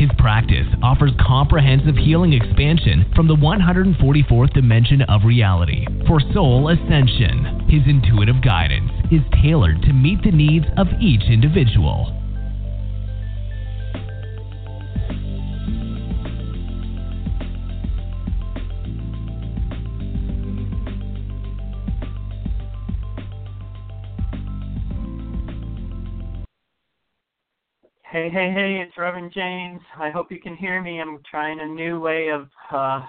His practice offers comprehensive healing expansion from the 144th dimension of reality for soul ascension. His intuitive guidance is tailored to meet the needs of each individual. Hey, hey, hey, it's Reverend James. I hope you can hear me. I'm trying a new way of uh,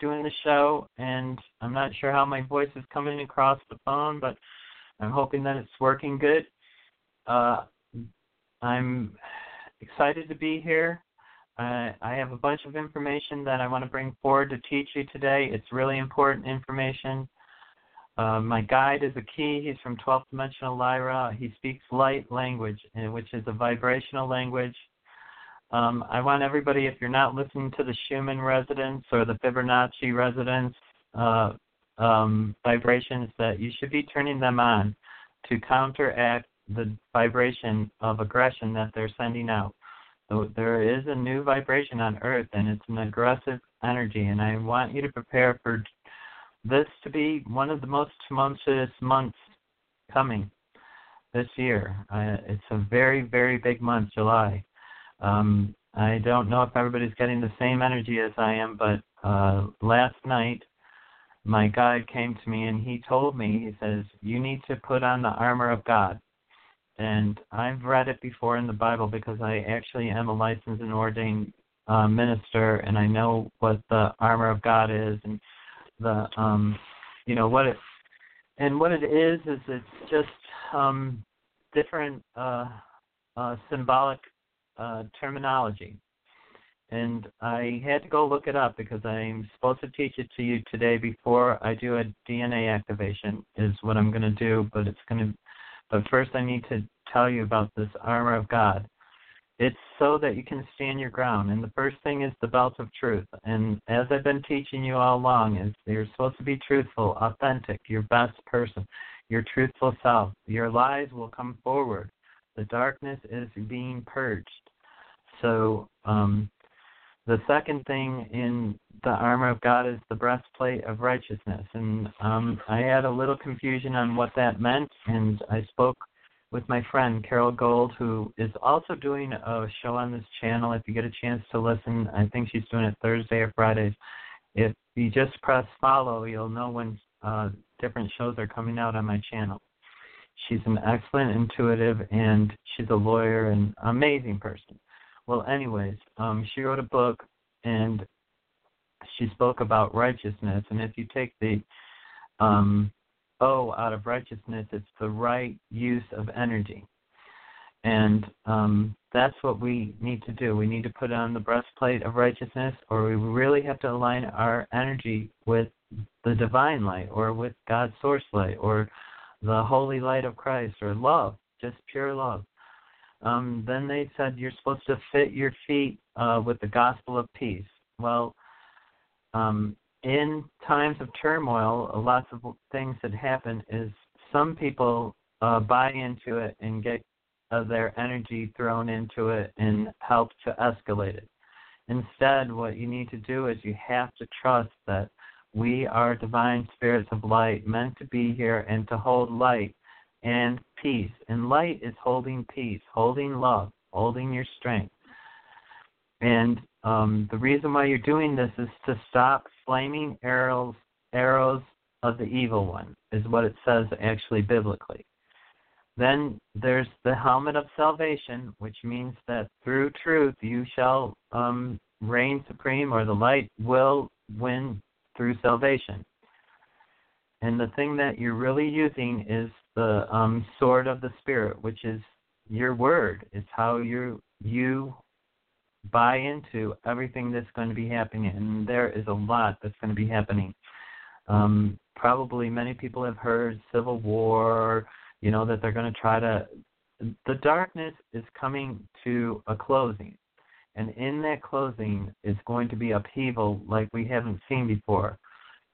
doing the show, and I'm not sure how my voice is coming across the phone, but I'm hoping that it's working good. Uh, I'm excited to be here. Uh, I have a bunch of information that I want to bring forward to teach you today. It's really important information. Uh, my guide is a key. He's from 12th dimensional Lyra. He speaks light language, which is a vibrational language. Um, I want everybody, if you're not listening to the Schumann resonance or the Fibonacci resonance uh, um, vibrations, that you should be turning them on to counteract the vibration of aggression that they're sending out. So there is a new vibration on Earth, and it's an aggressive energy, and I want you to prepare for this to be one of the most tumultuous months coming this year. Uh, it's a very, very big month, July. Um, I don't know if everybody's getting the same energy as I am, but uh, last night my guide came to me and he told me, he says, you need to put on the armor of God. And I've read it before in the Bible because I actually am a licensed and ordained uh, minister and I know what the armor of God is. And the um you know what it and what it is is it's just um different uh uh symbolic uh terminology. And I had to go look it up because I'm supposed to teach it to you today before I do a DNA activation is what I'm going to do but it's going to but first I need to tell you about this armor of God it's so that you can stand your ground. And the first thing is the belt of truth. And as I've been teaching you all along, is you're supposed to be truthful, authentic, your best person, your truthful self. Your lies will come forward. The darkness is being purged. So um, the second thing in the armor of God is the breastplate of righteousness. And um, I had a little confusion on what that meant, and I spoke with my friend Carol Gold, who is also doing a show on this channel. If you get a chance to listen, I think she's doing it Thursday or Fridays. If you just press follow, you'll know when uh, different shows are coming out on my channel. She's an excellent intuitive, and she's a lawyer and amazing person. Well, anyways, um, she wrote a book, and she spoke about righteousness. And if you take the um, Out of righteousness, it's the right use of energy. And um, that's what we need to do. We need to put on the breastplate of righteousness, or we really have to align our energy with the divine light, or with God's source light, or the holy light of Christ, or love, just pure love. Um, then they said you're supposed to fit your feet uh, with the gospel of peace. Well, um, in times of turmoil, lots of things that happen is some people uh, buy into it and get uh, their energy thrown into it and help to escalate it. Instead, what you need to do is you have to trust that we are divine spirits of light meant to be here and to hold light and peace. And light is holding peace, holding love, holding your strength. And um, the reason why you're doing this is to stop flaming arrows arrows of the evil one, is what it says actually biblically. Then there's the helmet of salvation, which means that through truth you shall um, reign supreme, or the light will win through salvation. And the thing that you're really using is the um, sword of the spirit, which is your word. It's how you you buy into everything that's going to be happening, and there is a lot that's going to be happening. Um, probably many people have heard civil war, you know, that they're going to try to. The darkness is coming to a closing. And in that closing is going to be upheaval like we haven't seen before.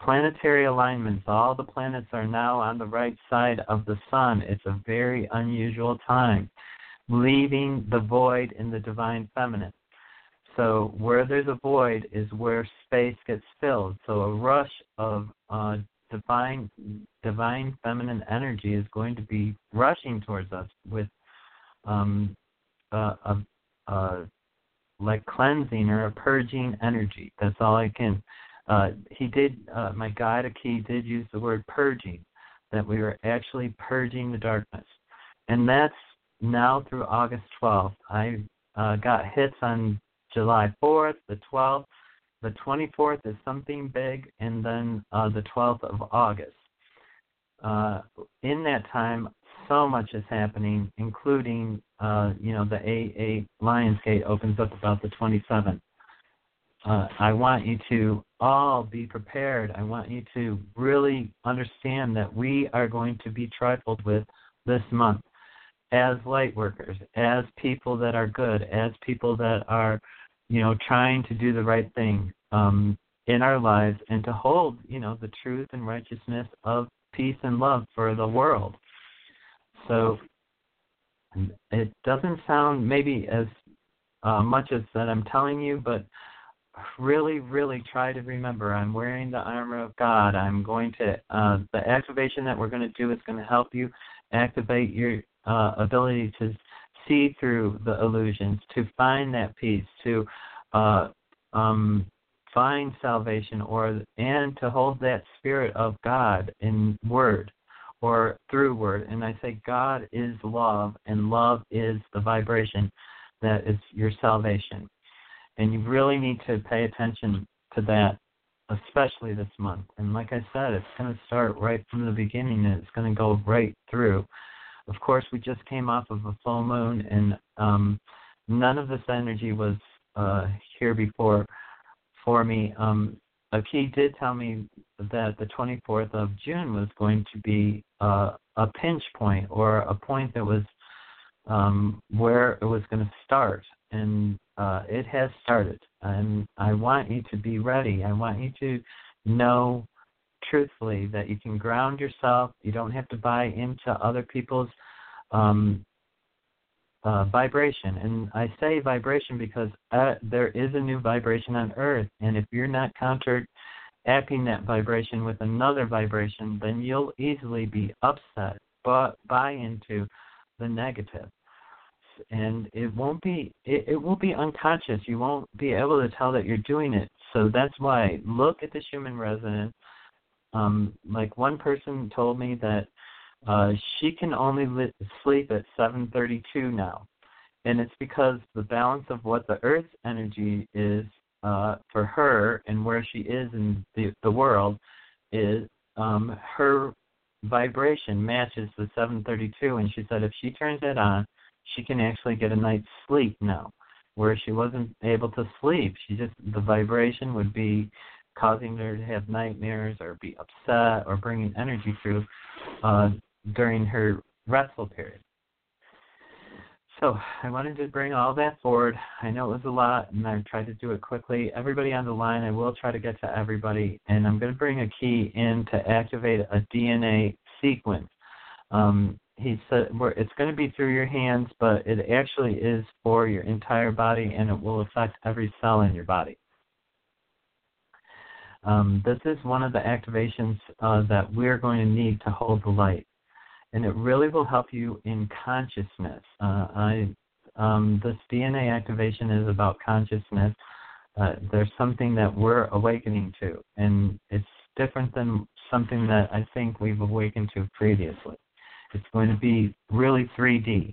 Planetary alignments, all the planets are now on the right side of the sun. It's a very unusual time, leaving the void in the divine feminine. So where there's a void is where space gets filled. So a rush of uh, divine divine feminine energy is going to be rushing towards us with um, a, a, like cleansing or a purging energy. That's all I can. Uh, he did. Uh, my guide Aki did use the word purging. That we were actually purging the darkness, and that's now through August 12th. I uh, got hits on July 4th, the 12th, the 24th is something big, and then uh, the 12th of August. Uh, in that time, so much is happening, including, uh, you know, the AA Lionsgate opens up about the 27th. Uh, I want you to all be prepared. I want you to really understand that we are going to be trifled with this month as light workers, as people that are good, as people that are, you know, trying to do the right thing um, in our lives and to hold, you know, the truth and righteousness of peace and love for the world. So it doesn't sound maybe as uh, much as that I'm telling you, but really, really try to remember I'm wearing the armor of God. I'm going to, uh, the activation that we're going to do is going to help you activate your uh, ability to see through the illusions, to find that peace, to uh, um, find salvation, or and to hold that spirit of God in word or through word. And I say God is love, and love is the vibration that is your salvation. And you really need to pay attention to that, especially this month. And like I said, it's going to start right from the beginning and it's going to go right through. Of course, we just came off of a full moon, and um, none of this energy was uh, here before for me. Um, he did tell me that the 24th of June was going to be uh, a pinch point or a point that was um, where it was going to start, and uh, it has started. And I want you to be ready. I want you to know truthfully that you can ground yourself. You don't have to buy into other people's um, uh, vibration. And I say vibration because uh, there is a new vibration on Earth. And if you're not counteracting that vibration with another vibration, then you'll easily be upset, but buy into the negative. And it won't be it, it will be unconscious. You won't be able to tell that you're doing it. So that's why look at the Schumann resonance. Um, like one person told me that uh, she can only li- sleep at 7:32 now, and it's because the balance of what the Earth's energy is uh, for her and where she is in the the world is um, her vibration matches the 732 and she said if she turns it on she can actually get a night's sleep now. Where she wasn't able to sleep she just the vibration would be causing her to have nightmares or be upset or bringing energy through uh, during her restful period. So I wanted to bring all that forward. I know it was a lot, and I tried to do it quickly. Everybody on the line, I will try to get to everybody, and I'm going to bring a key in to activate a DNA sequence. Um, he said it's going to be through your hands, but it actually is for your entire body, and it will affect every cell in your body. Um, this is one of the activations uh, that we're going to need to hold the light and it really will help you in consciousness. Uh, I, um, this DNA activation is about consciousness. Uh, there's something that we're awakening to, and it's different than something that I think we've awakened to previously. It's going to be really 3D.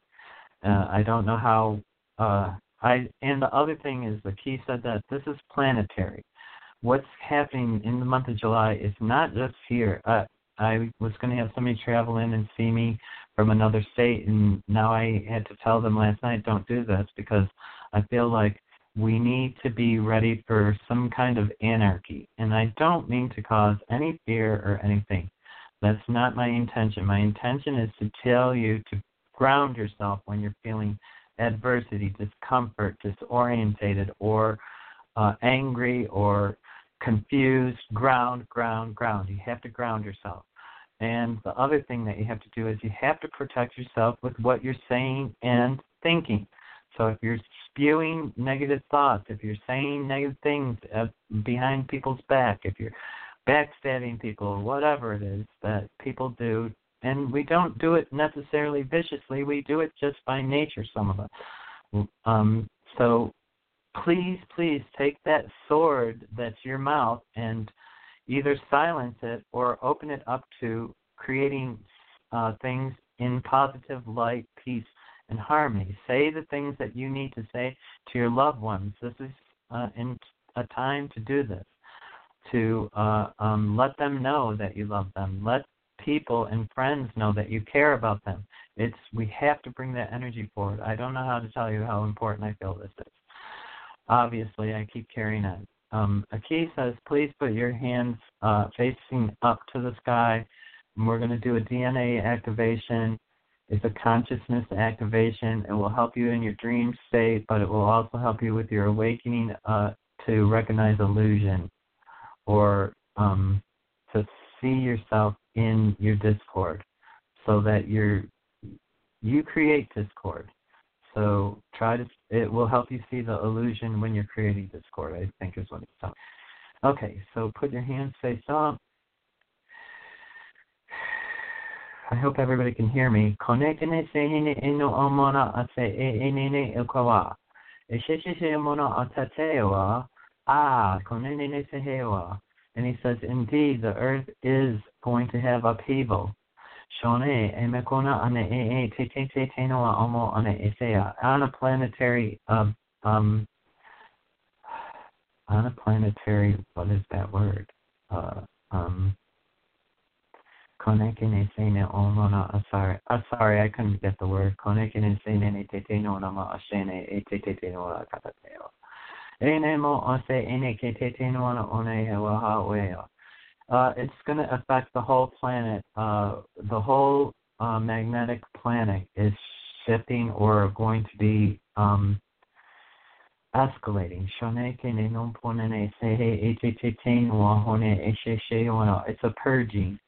Uh, I don't know how. Uh, I and the other thing is the key said that this is planetary. What's happening in the month of July is not just here. Uh, I was going to have somebody travel in and see me from another state, and now I had to tell them last night, don't do this because I feel like we need to be ready for some kind of anarchy. And I don't mean to cause any fear or anything. That's not my intention. My intention is to tell you to ground yourself when you're feeling adversity, discomfort, disorientated, or uh, angry or confused. Ground, ground, ground. You have to ground yourself. And the other thing that you have to do is you have to protect yourself with what you're saying and thinking. So if you're spewing negative thoughts, if you're saying negative things uh, behind people's back, if you're backstabbing people, whatever it is that people do, and we don't do it necessarily viciously, we do it just by nature, some of us. Um, so please, please take that sword that's your mouth and either silence it or open it up to creating uh, things in positive light, peace, and harmony. Say the things that you need to say to your loved ones. This is uh, in a time to do this, to uh, um, let them know that you love them. Let people and friends know that you care about them. It's we have to bring that energy forward. I don't know how to tell you how important I feel this is. Obviously, I keep carrying on. Um, Aki says, please put your hands uh, facing up to the sky. And we're going to do a DNA activation it's a consciousness activation. It will help you in your dream state, but it will also help you with your awakening uh, to recognize illusion or um, to see yourself in your discord so that you're you create discord. So try to it will help you see the illusion when you're creating discord, I think is what it's telling. Okay, so put your hands face up I hope everybody can hear me. And he says, indeed, the earth is going to have upheaval. Shone emekona ane e e te te te te noa omo ane esea. On a planetary, um, um, on a planetary, what is that word? Uh, um, Konekine sene omona asari. Sorry, I couldn't get the word. Konekine sene ne tete no nama ashene e tete te no la katateo. Ene mo ase ene ke tete no na one he wa ha weo. Uh, it's going to affect the whole planet. Uh, the whole uh, magnetic planet is shifting or going to be um, escalating. It's a purging.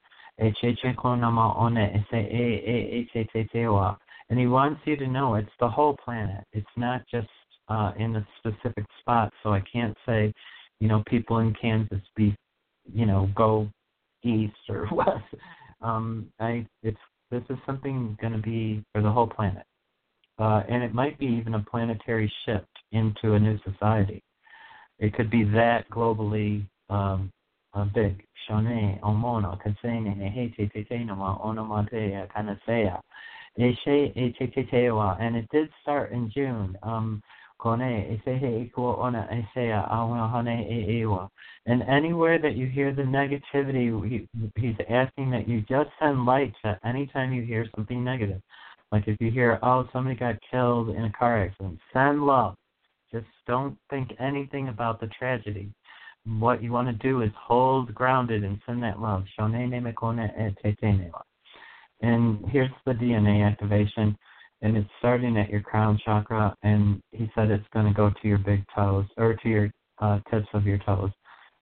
And he wants you to know it's the whole planet. It's not just uh, in a specific spot. So I can't say, you know, people in Kansas be, you know, go east or west. Um, I it's this is something going to be for the whole planet, uh, and it might be even a planetary shift into a new society. It could be that globally um, big. Shone, Omono, Etetetewa, and it did start in June. Um, And anywhere that you hear the negativity, he, he's asking that you just send light to anytime you hear something negative. Like if you hear, oh, somebody got killed in a car accident, send love. Just don't think anything about the tragedy what you want to do is hold grounded and send that love. And here's the DNA activation, and it's starting at your crown chakra, and he said it's going to go to your big toes or to your uh, tips of your toes.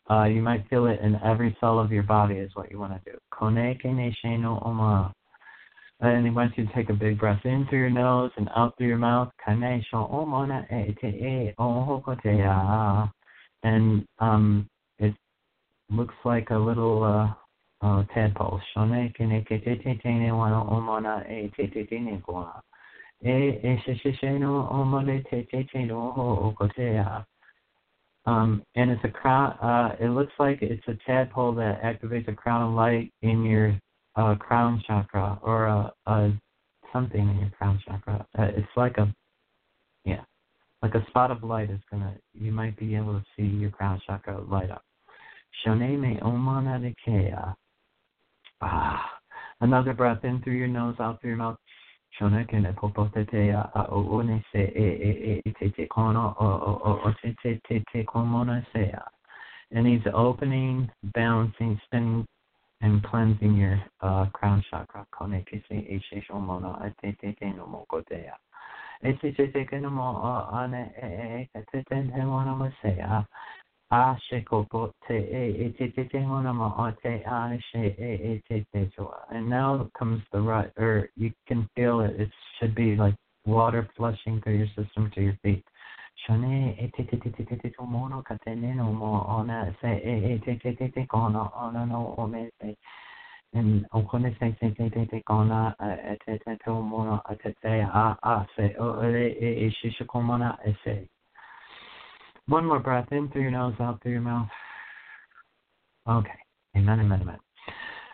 Uh, you might feel it in every cell of your body is what you want to do. And he wants you to take a big breath in through your nose and out through your mouth and um, it looks like a little uh, uh, tadpole. Um, and it's a crown. Uh, it looks like it's a tadpole that activates a crown of light in your uh, crown chakra or a, a something in your crown chakra. Uh, it's like a yeah, like a spot of light is gonna you might be able to see your crown chakra light up. Ah. Another breath in through your nose, out through your mouth. Shona ke ne popo te a a o o ne se e e e te te kono o o o o te te te te komona se a. And he's opening, balancing, spinning, and cleansing your uh, crown chakra. Kone ke se e she shomono a te te te no mo ko te a. E te te te ke no mo a ane e e e te te te mo no mo se a. And now comes the right, or you can feel it. It should be like water flushing through your system to your feet. And One more breath in through your nose, out through your mouth. Okay. Amen, amen, amen.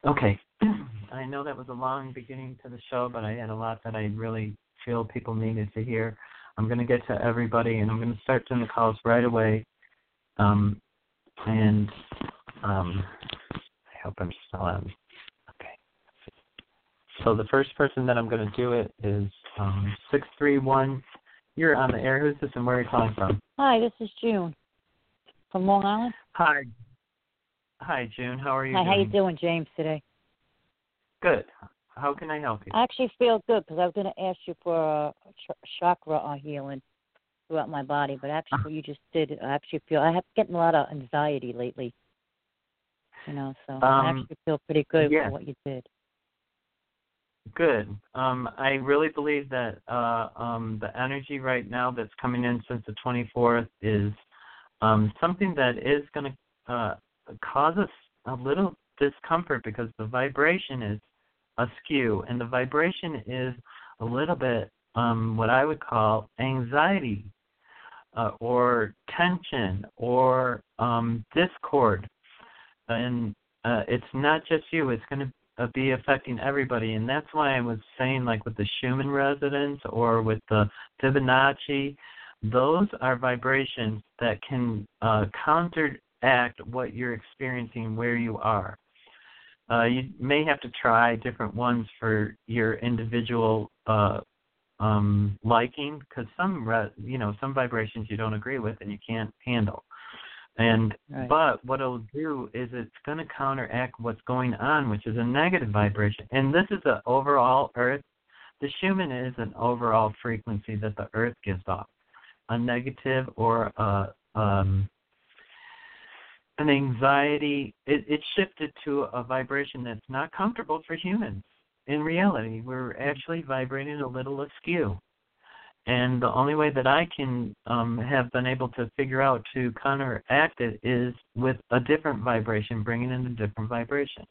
Okay. I know that was a long beginning to the show, but I had a lot that I really feel people needed to hear. I'm going to get to everybody, and I'm going to start doing the calls right away. Um, and um, I hope I'm still on. Okay. So the first person that I'm going to do it is um, 631 you're on the air. Who's this and where are you calling from? Hi, this is June from Long Island. Hi. Hi, June. How are you Hi, doing? how you doing, James, today? Good. How can I help you? I actually feel good because I was going to ask you for a ch- chakra uh, healing throughout my body, but actually what you just did, I actually feel I have getting a lot of anxiety lately. You know, so I Um, actually feel pretty good yeah. for what you did. Good. Um, I really believe that uh, um, the energy right now that's coming in since the 24th is um, something that is going to uh, cause us a little discomfort because the vibration is askew, and the vibration is a little bit um, what I would call anxiety uh, or tension or um, discord. And uh, it's not just you; it's going to be affecting everybody, and that's why I was saying, like with the Schumann resonance or with the Fibonacci, those are vibrations that can uh, counteract what you're experiencing where you are. Uh, you may have to try different ones for your individual uh, um, liking, because some, re- you know, some vibrations you don't agree with and you can't handle. And Right. but what it'll do is it's going to counteract what's going on, which is a negative vibration. And this is an overall Earth. The Schumann is an overall frequency that the Earth gives off, a negative or a um, an anxiety. It, it shifted to a vibration that's not comfortable for humans. In reality, we're actually vibrating a little askew. And the only way that I can um, have been able to figure out to counteract it is with a different vibration, bringing in a different vibration.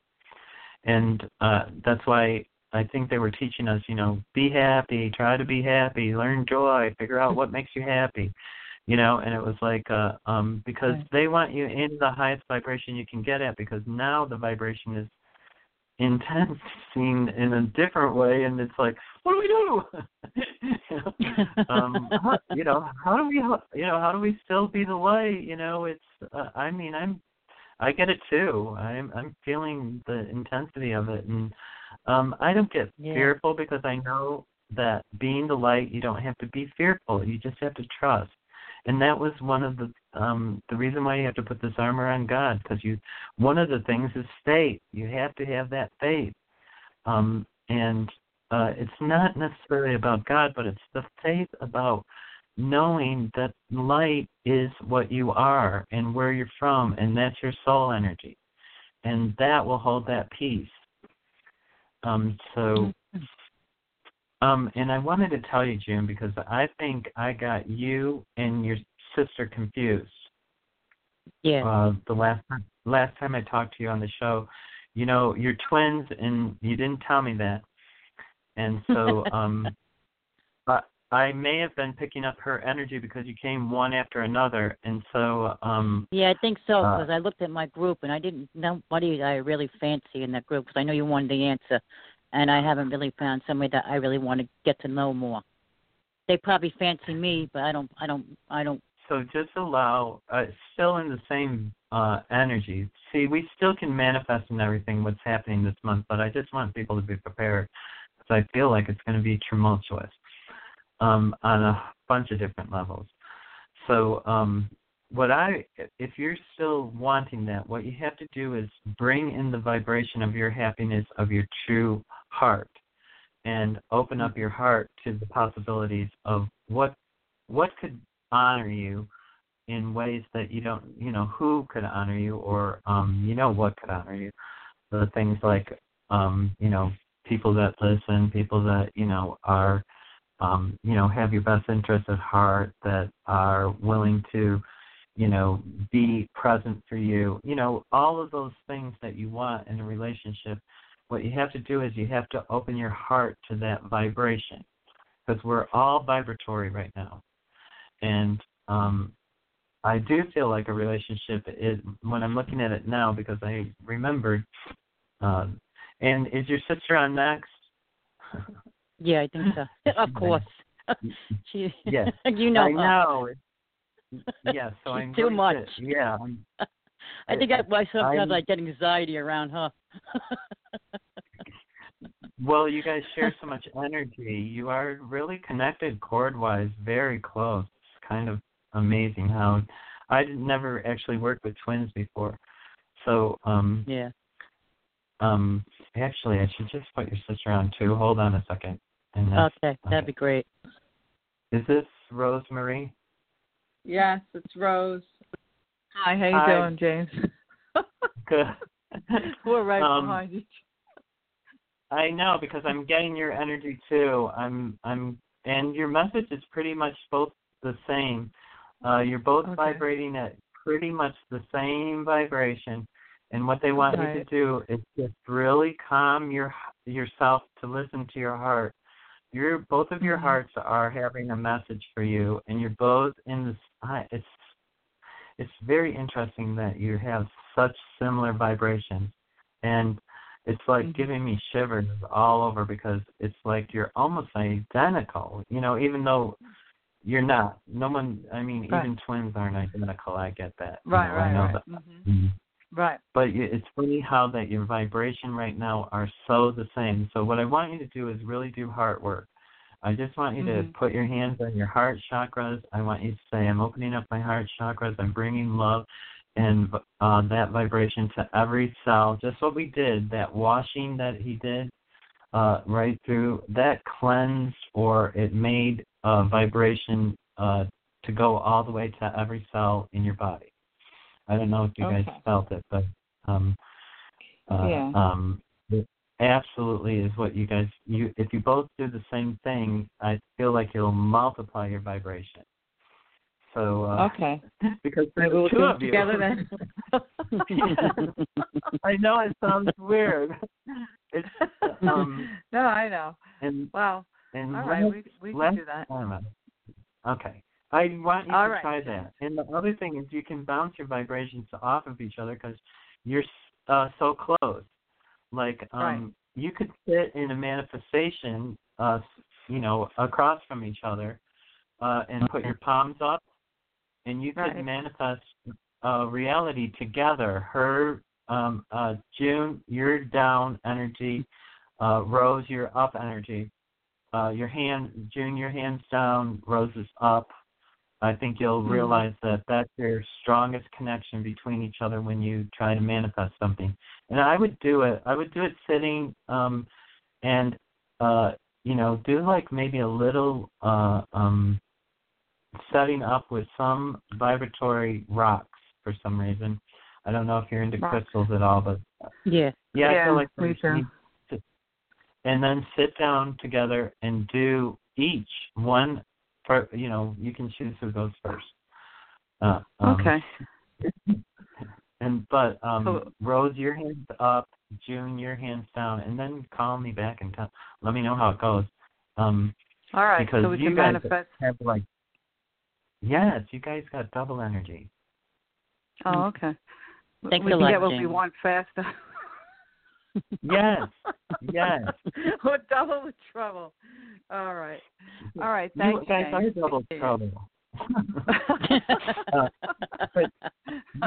And uh, that's why I think they were teaching us, you know, be happy, try to be happy, learn joy, figure out what makes you happy, you know. And it was like, uh, um, because Right. they want you in the highest vibration you can get at, because now the vibration is intense seen in a different way and it's like what do we do? You know um how, you know how do we you know how do we still be the light? You know it's uh, i mean i'm i get it too. I'm i'm feeling the intensity of it and um i don't get Yeah. fearful because i know that being the light you don't have to be fearful. You just have to trust. And that was one of the um the reason why you have to put this armor on god because you one of the things is faith. You have to have that faith. Um and uh it's not necessarily about god but it's the faith about knowing that light is what you are and where you're from and that's your soul energy. And that will hold that peace. Um so um, and I wanted to tell you, June, because I think I got you and your sister confused. Yeah. Uh, the last time, last time I talked to you on the show, you know, you're twins, and you didn't tell me that. And so, um, but I may have been picking up her energy because you came one after another, and so, um, Yeah, I think so Uh, because I looked at my group and I didn't nobody I really fancy in that group because I know you wanted the answer, and I haven't really found somebody that I really want to get to know more. They probably fancy me, but I don't. I don't. I don't. So just allow uh, still in the same uh energy see we still can manifest in everything what's happening this month but i just want people to be prepared because I feel like it's going to be tumultuous um, on a bunch of different levels. So, um, what I, if you're still wanting that, what you have to do is bring in the vibration of your happiness of your true heart, and open up your heart to the possibilities of what what could honor you in ways that you don't, you know, who could honor you, or um, you know what could honor you. The things like, um, you know, people that listen, people that you know are um, you know, have your best interests at heart, that are willing to, you know, be present for you. You know, all of those things that you want in a relationship. What you have to do is you have to open your heart to that vibration, because we're all vibratory right now, and um, I do feel like a relationship is when I'm looking at it now because I remembered. Um, and is your sister on next? Yeah, I think so. of course. she, yes. you know. I her. know. Yeah, so I'm too much. To, yeah. I'm, I think I, I sometimes I'm- I get anxiety around her. well, you guys share so much energy. You are really connected chord-wise, very close. It's kind of amazing how I would never actually worked with twins before. So, um, yeah. um, actually, I should just put your sister on too. Hold on a second. And that's, Okay, that'd be great. Is this Rosemary? Yes, it's Rose. Hi, how you Hi. doing, James? Good. We're right Um, behind each. I know because I'm getting your energy too. I'm I'm and your message is pretty much both the same. Uh, you're both Okay. vibrating at pretty much the same vibration, and what they want you to do is just really calm your yourself to listen to your heart. Your both of your Mhm. hearts are having a message for you, and you're both in this. I- It's it's very interesting that you have such similar vibrations, and it's like Mhm. giving me shivers all over because it's like you're almost identical. You know, even though you're not. No one. I mean, Right. even twins aren't identical. I get that. you Right, I right, know right. that. hmm Mhm. Right. But you- it's funny how that your vibration right now are so the same. So what I want you to do is really do heart work. I just want you to Mhm. put your hands on your heart chakras. I want you to say, I'm opening up my heart chakras. I'm bringing love and uh, that vibration to every cell. Just what we did, that washing that he did uh, right through, that cleansed or it made a vibration uh, to go all the way to every cell in your body. I don't know if you guys felt it, but um, uh, Yeah. um, it absolutely is what you guys. You if you both do the same thing, I feel like it'll multiply your vibration. So uh, Okay. because Maybe we'll two of it you. together then. I know it sounds weird. It's um no, I know. and Well, and all right, we we can do that. time, Okay. I want you All to right. try that. And the other thing is you can bounce your vibrations off of each other because you're uh, so close. Like um, Right. you could sit in a manifestation, uh, you know, across from each other, uh, and put your palms up, and you could Right. manifest uh, reality together. Her, um, uh, June, you're down energy. Uh, Rose, you're up energy. Uh, your hand, June, your hands down. Rose is up. I think you'll Mhm. realize that that's your strongest connection between each other when you try to manifest something. And I would do it. I would do it sitting, um, and uh, you know, do like maybe a little uh, um, setting up with some vibratory rocks for some reason. I don't know if you're into Rocks. crystals at all, but Yeah. yeah, I Yeah, feel like we. Need to- And then sit down together and do each one. For you know, you can choose who goes first. Uh, um, okay. And but um, So- Rose, your hands up. June, your hands down, and then call me back and tell, let me know how it goes. Um, All right. because so we you can guys manifest. have like, yes, you guys got double energy. Oh, okay. Thanks we a can lot, get what we want faster. Yes, yes. or double the trouble. All right. All right. Thanks, you guys James. are double trouble. uh, but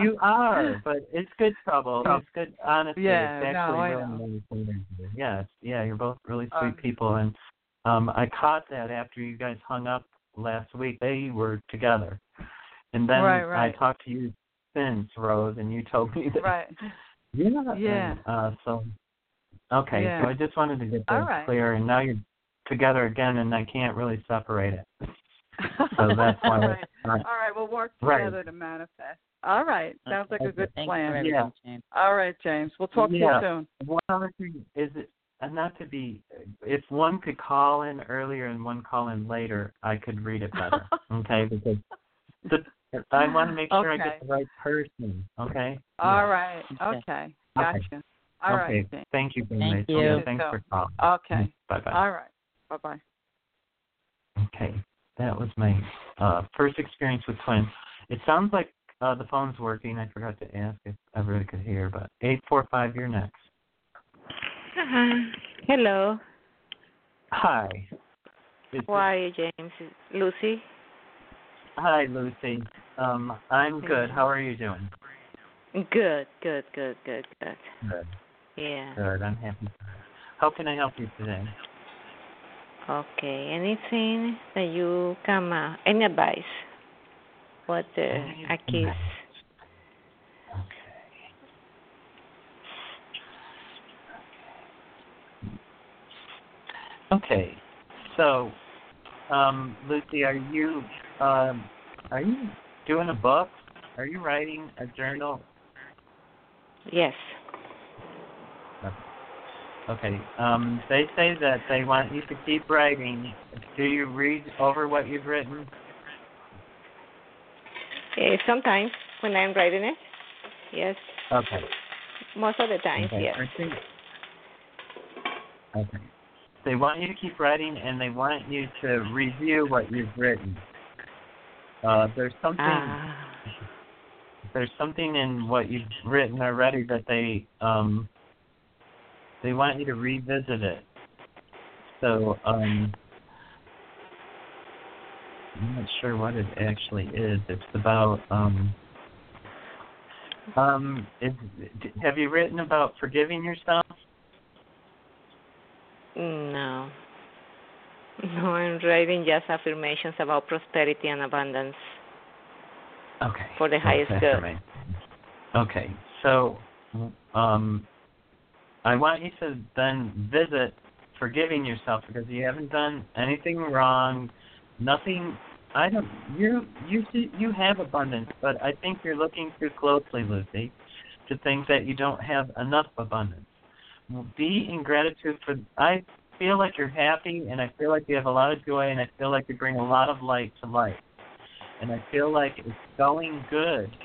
you are, but it's good trouble. It's good, honestly. Yeah, it's no, I really know. nice energy. Yes, yeah, you're both really sweet Um, people, and um I caught that after you guys hung up last week. They were together, and then Right, right. I talked to you since Rose, and you told me that. Right. Yeah. Yeah. uh, so. Okay, Yeah. so I just wanted to get that right. clear, and now you're together again, and I can't really separate it. So that's why. All right. All right. we'll work Right. together to manifest. All right. Sounds like a good Thanks plan. everything, Yeah. James. All right, James. We'll talk Yeah. to you soon. One other thing is it, and not to be, if one could call in earlier and one call in later, I could read it better. okay, because the, I want to make sure I get the right person. Okay. All right. Okay. Okay. Gotcha. All okay. right. James. Thank you very Thank you. Yeah, thanks for calling. Okay. Bye bye. All right. Bye bye. Okay, that was my uh, first experience with twins. It sounds like uh, the phone's working. I forgot to ask if I really could hear, but eight four five, you're next. Uh-huh. Hello. Hi. Is How are you, James? Lucy? Hi, Lucy. Um, I'm good. How are you doing? Good, good, good, good, good. Good. Yeah. Good. I'm happy. How can I help you today? Okay. Anything that you come, uh, any advice? What uh, a kiss? Okay. So, um, Lucy, are you um, are you doing a book? Are you writing a journal? Yes. Okay. Um, they say that they want you to keep writing. Do you read over what you've written? Uh, sometimes when I'm writing it, yes. Okay. Most of the times, okay. yes. Think. Okay. They want you to keep writing, and they want you to review what you've written. Uh, there's something. Ah. there's something in what you've written already that they um they want you to revisit it. So um I'm not sure what it actually is. It's about um um is have you written about forgiving yourself? no. No, I'm writing just affirmations about prosperity and abundance. Okay. For the highest good. Okay. So um I want you to then visit forgiving yourself because you haven't done anything wrong, nothing I don't you you see, you have abundance, but I think you're looking too closely, Lucy, to think that you don't have enough abundance. Be in gratitude for I feel like you're happy and I feel like you have a lot of joy and I feel like you bring a lot of light to life. And I feel like it's going good.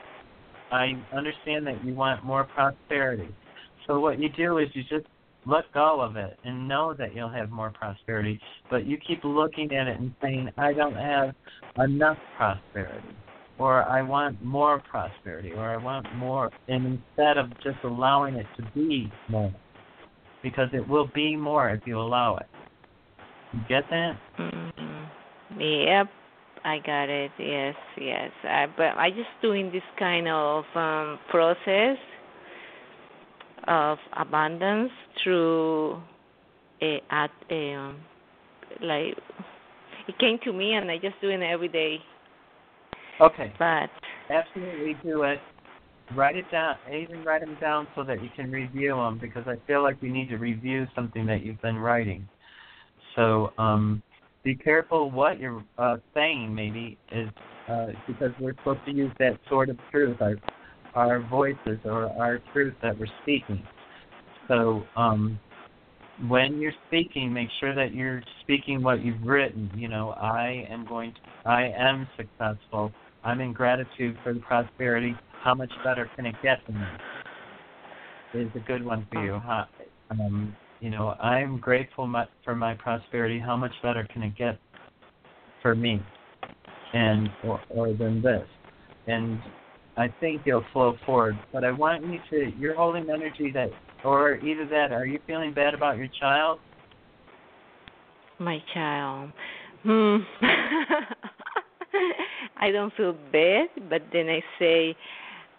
I understand that you want more prosperity. So what you do is you just let go of it and know that you'll have more prosperity. But you keep looking at it and saying, I don't have enough prosperity. Or I want more prosperity. Or I want more. And instead of just allowing it to be more. Because it will be more if you allow it. You get that? mm Yep, I got it. Yes, yes. I, but I just doing this kind of um, process of abundance through a at a um, like it came to me and I just doing it every day. Okay. But Absolutely do it. Write it down. Even write them down so that you can review them because I feel like you need to review something that you've been writing. So um, be careful what you're uh, saying. Maybe is uh, because we're supposed to use that sort of truth, our our voices or our truth that we're speaking. So um, when you're speaking, make sure that you're speaking what you've written. You know, I am going to, I am successful. I'm in gratitude for the prosperity. How much better can it get than this? Is a good one for you. Huh? Um, you know, I'm grateful my, for my prosperity. How much better can it get for me, and or, or than this? And I think you'll flow forward. But I want you to. You're holding energy that, or either that. Are you feeling bad about your child? my child, hmm. I don't feel bad, but then I say,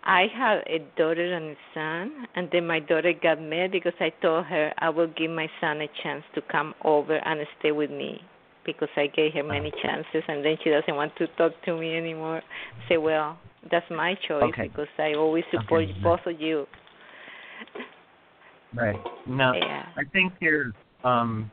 I have a daughter and a son, and then my daughter got mad because I told her I will give my son a chance to come over and stay with me because I gave her many chances, and then she doesn't want to talk to me anymore. I say, well, that's my choice Okay. because I always support Okay. both of you. Right. No, Yeah. I think you're. Um,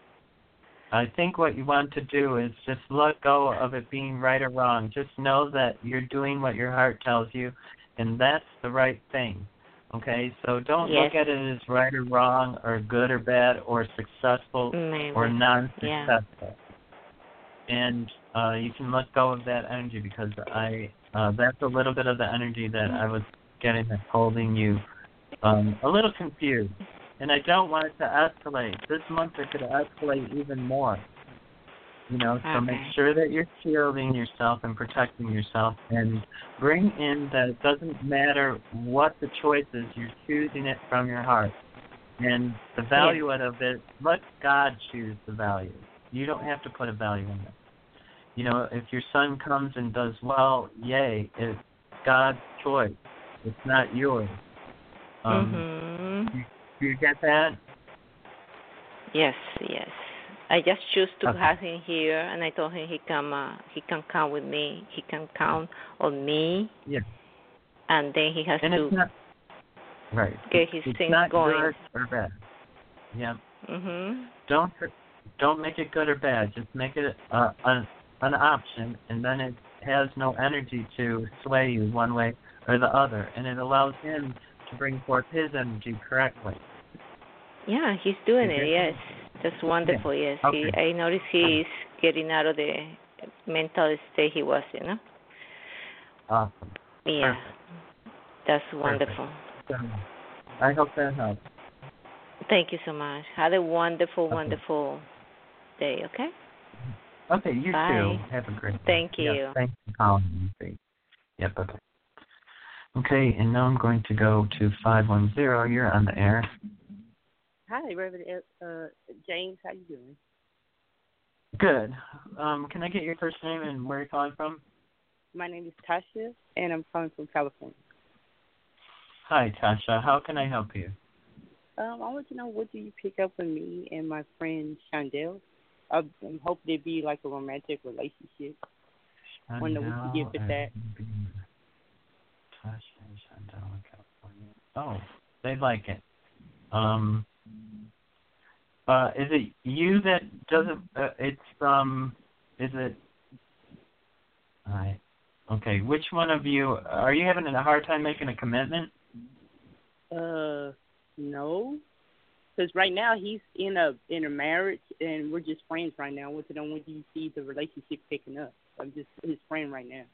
I think what you want to do is just let go of it being right or wrong. Just know that you're doing what your heart tells you, and that's the right thing. Okay, so don't Yes. look at it as right or wrong, or good or bad, or successful Maybe. or non-successful. And uh, you can let go of that energy because I uh, that's a little bit of the energy that I was getting that's holding you um, a little confused. And I don't want it to escalate. This month it could escalate even more. You know, so make sure that you're shielding yourself and protecting yourself and bring in that it doesn't matter what the choice is, you're choosing it from your heart. And the value out of it, let God choose the value. You don't have to put a value in it. You know, if your son comes and does well, yay, it's God's choice. It's not yours. Um, mhm. Do you get that? Yes, yes. I just choose to Okay. have him here, and I told him he can uh, he can count with me. He can count on me. Yeah. And then he has And to not right. get his it's things not going. good or bad. Yeah. Mhm. Don't don't make it good or bad. Just make it uh, an an option, and then it has no energy to sway you one way or the other, and it allows him to bring forth his energy correctly. Yeah, he's doing it. Yes, that's wonderful. Yes, he. I notice he's getting out of the mental state he was in. Huh? Awesome. Yeah, Perfect. that's wonderful. So, I hope that helps. Thank you so much. Have a wonderful, Okay. wonderful day. Okay. Okay, you Bye. too. Have a great day. Thank Yeah, you. thanks for calling me. Yep, okay. Okay, and now I'm going to go to 510. You're on the air. Hi, Reverend uh, James. How you doing? Good. Um, can I get your first name and where you're calling from? My name is Tasha, and I'm calling from California. Hi, Tasha. How can I help you? Um, I want to know what do you pick up with me and my friend Chandel. I'm I'm hoping to be like a romantic relationship. Wonder what you give with that. Tasha and Chandel in California. Oh, they like it. Um, uh, is it you that doesn't? Uh, it's um, is it? Alright. Okay. Which one of you are you having a hard time making a commitment? Uh, no, because right now he's in a in a marriage, and we're just friends right now. I want to know when do you see the relationship picking up? I'm just his friend right now.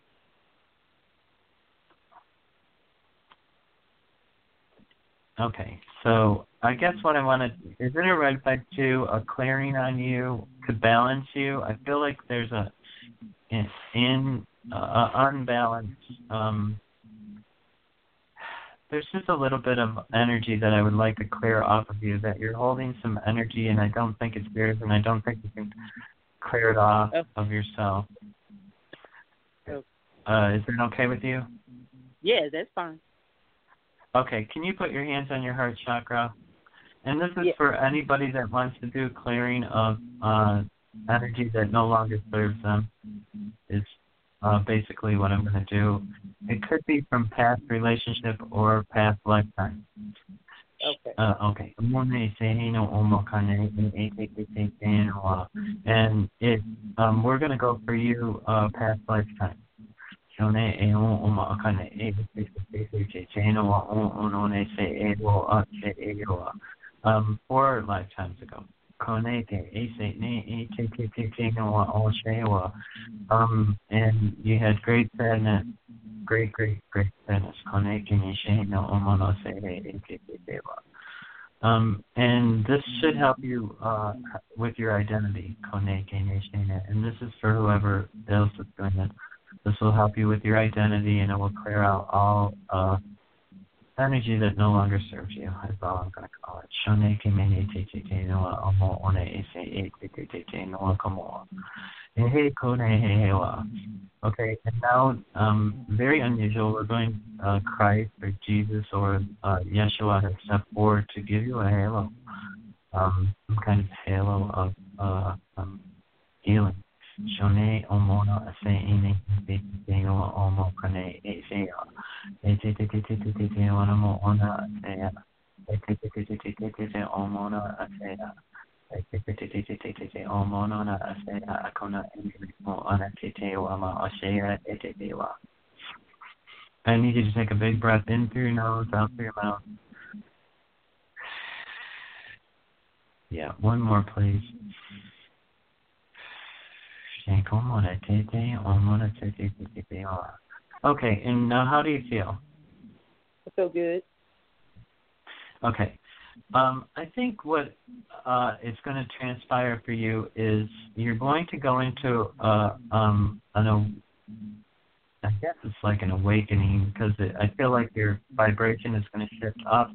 Okay, so I guess what I wanted is it a red I do a clearing on you to balance you? I feel like there's a in, in uh, unbalance. Um, there's just a little bit of energy that I would like to clear off of you. That you're holding some energy, and I don't think it's yours, and I don't think you can clear it off Oh. of yourself. Oh. Uh, is that okay with you? Yeah, that's fine. Okay, can you put your hands on your heart chakra? And this is Yeah. for anybody that wants to do clearing of uh, energy that no longer serves them. Is uh, basically what I'm going to do. It could be from past relationship or past lifetime. Okay. Uh, okay. And it, um, we're going to go for you uh, past lifetime. Um, four lifetimes ago. Um, and you had great sadness, great, great, great sadness. Um, and this should help you uh, with your identity, and this is for whoever else is doing it. This will help you with your identity, and it will clear out all uh, energy that no longer serves you. Is all I'm going to call it. Shone kemene te te noa omo one e se e te te te noa kamoa. E he kone he he wa. Okay, and now, um, very unusual. We're going uh, Christ or Jesus or uh, Yeshua stepped forward to give you a halo, um, some kind of halo of uh, um, healing. Shone omono ine te omo kane e se e te te te te te te te ona mo ona ase e te te te te te te te te omono ase I need you to take a big breath in through your nose, out through your mouth. Yeah, one more, please. Okay, and now how do you feel? I feel good. Okay. Um, I think what uh, is going to transpire for you is you're going to go into uh, um, an, I guess it's like an awakening because it, I feel like your vibration is going to shift up.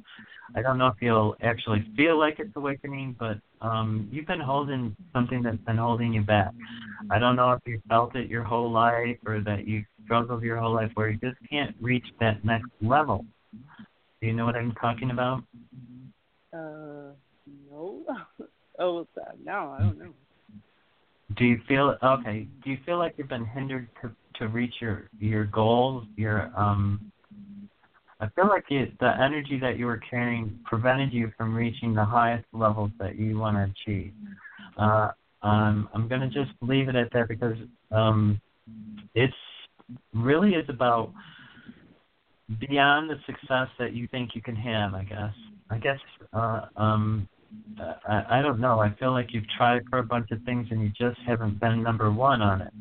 I don't know if you'll actually feel like it's awakening, but um, you've been holding something that's been holding you back. I don't know if you felt it your whole life or that you struggled your whole life where you just can't reach that next level. Do you know what I'm talking about? Uh, no. oh, no, I don't know. Do you feel okay? Do you feel like you've been hindered to to reach your your goals? Your um, I feel like it, the energy that you were carrying prevented you from reaching the highest levels that you want to achieve. Uh, um, I'm going to just leave it at that because um, it's really is about beyond the success that you think you can have. I guess. I guess uh, um, I, I don't know. I feel like you've tried for a bunch of things and you just haven't been number one on it.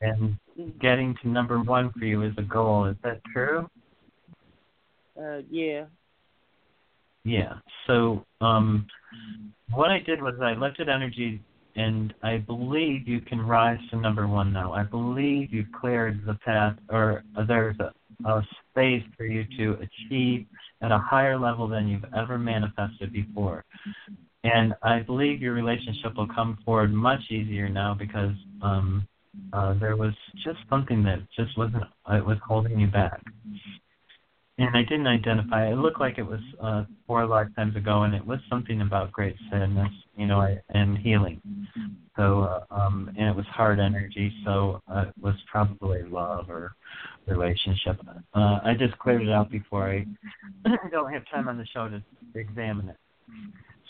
And getting to number one for you is a goal. Is that true? Uh, yeah. Yeah. So um, what I did was I lifted energy, and I believe you can rise to number one now. I believe you've cleared the path, or there's a, a space for you to achieve at a higher level than you've ever manifested before. And I believe your relationship will come forward much easier now because um, uh, there was just something that just wasn't, it was holding you back. And I didn't identify. It looked like it was uh, four lifetimes ago, and it was something about great sadness, you know, and healing. So, uh, um, and it was hard energy, so uh, it was probably love or relationship. Uh, I just cleared it out before I don't have time on the show to examine it.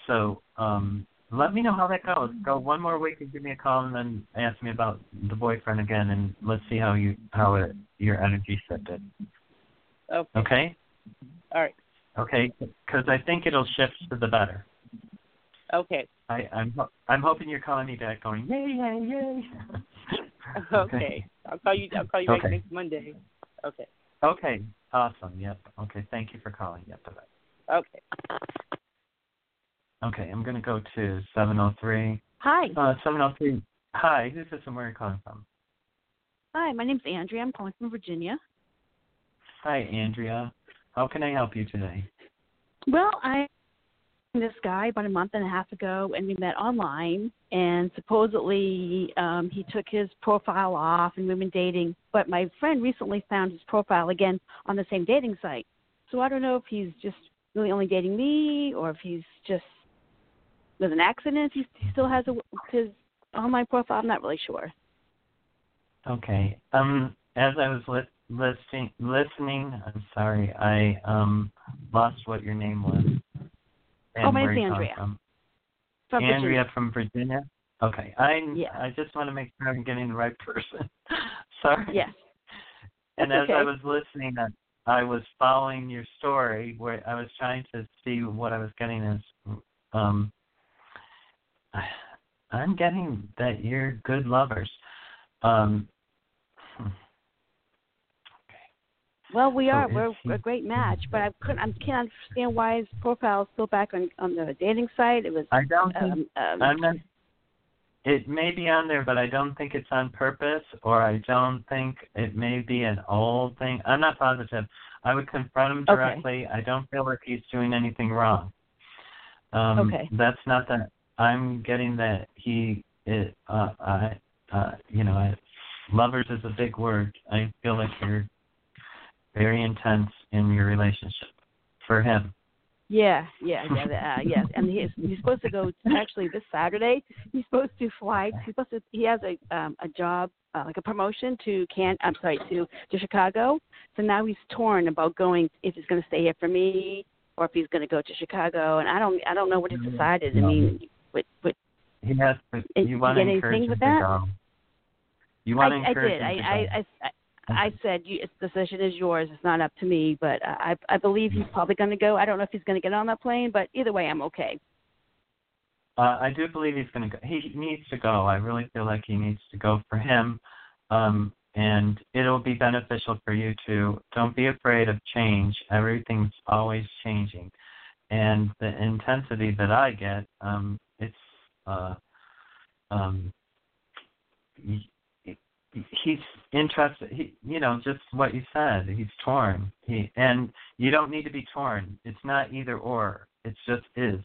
So um, let me know how that goes. Go one more week and give me a call, and then ask me about the boyfriend again, and let's see how you how it, your energy shifted. Okay. Okay. All right. Okay, because I think it'll shift to the better. Okay. I, I'm I'm hoping you're calling me back, going yay yay yay. okay. okay. I'll call you. I'll call you back okay. next Monday. Okay. Okay. Awesome. Yep. Okay. Thank you for calling. Yep. Bye. Okay. Okay. I'm gonna go to 703. Hi. Uh, 703. Hi. Who's this and where are you calling from? Hi. My name's Andrea. I'm calling from Virginia. Hi, Andrea. How can I help you today? Well, I this guy about a month and a half ago, and we met online. And supposedly, um, he took his profile off, and we've been dating. But my friend recently found his profile again on the same dating site. So I don't know if he's just really only dating me, or if he's just there's an accident. He, he still has a, his online profile. I'm not really sure. Okay. Um, as I was li- listening, listening, I'm sorry, I um lost what your name was. And oh, my name's Andrea. From. From Andrea Virginia. from Virginia. Okay, I yeah. I just want to make sure I'm getting the right person. Sorry. Yes. And as okay. I was listening, I, I was following your story where I was trying to see what I was getting as um. I'm getting that you're good lovers. Um. Well, we So are. We're he- a great match, but I couldn't. I can't understand why his profile is still back on on the dating site. It was. I don't think Um, um, I'm not. It may be on there, but I don't think it's on purpose, or I don't think it may be an old thing. I'm not positive. I would confront him directly. Okay. I don't feel like he's doing anything wrong. Um, Okay. That's not that. I'm getting that he. It, uh, I. Uh, you know. I, lovers is a big word. I feel like you're very intense in your relationship for him. Yeah, yeah, yeah, uh, yes. And he's he's supposed to go actually this Saturday. He's supposed to fly. He's supposed to. He has a um a job uh, like a promotion to can. I'm sorry to to Chicago. So now he's torn about going if he's going to stay here for me or if he's going to go to Chicago. And I don't I don't know what he's decided. I mean, He has to. You want to encourage with to that? go. You want to I, I encourage did. him I, to I. I, I I said you, its decision is yours. It's not up to me. But I, I believe he's probably going to go. I don't know if he's going to get on that plane, but either way, I'm okay. Uh, I do believe he's going to go. He needs to go. I really feel like he needs to go for him, um, and it'll be beneficial for you too. Don't be afraid of change. Everything's always changing, and the intensity that I get, um, it's uh, um, he's interested. He, you know, just what you said. He's torn. He and you don't need to be torn. It's not either or. It's just is.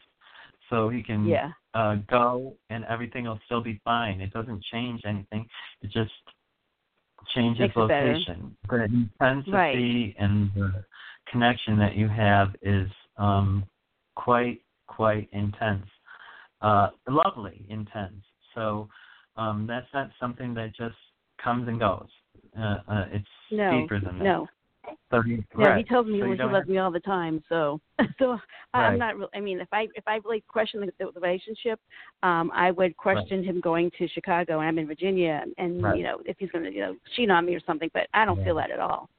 So he can Yeah. uh, go and everything will still be fine. It doesn't change anything. It just changes Makes location. The intensity Right. and the connection that you have is um, quite quite intense. Uh, lovely intense. So um, that's not something that just comes and goes. Uh, uh, it's No, deeper than that. no, So he, no. right. He tells me so he loves me all the time. So, so I- Right. I'm not. real I mean, if I if I really question the, the relationship, um, I would question him going to Chicago, and I'm in Virginia, and Right. you know, if he's going to you know cheat on me or something. But I don't Yeah. feel that at all.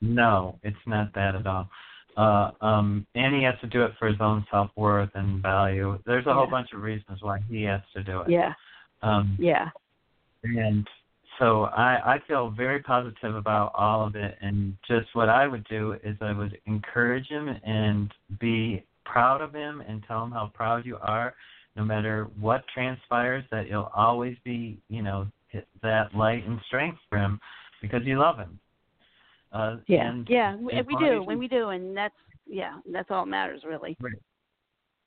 No, it's not that at all. Uh, um, and he has to do it for his own self worth and value. There's a whole Yeah. bunch of reasons why he has to do it. Yeah, Um, yeah, and so I, I feel very positive about all of it. And just what I would do is I would encourage him and be proud of him and tell him how proud you are, no matter what transpires. That you'll always be, you know, that light and strength for him because you love him. Uh, yeah, and yeah. as We, we do, as when we do, and that's yeah, that's all that matters really.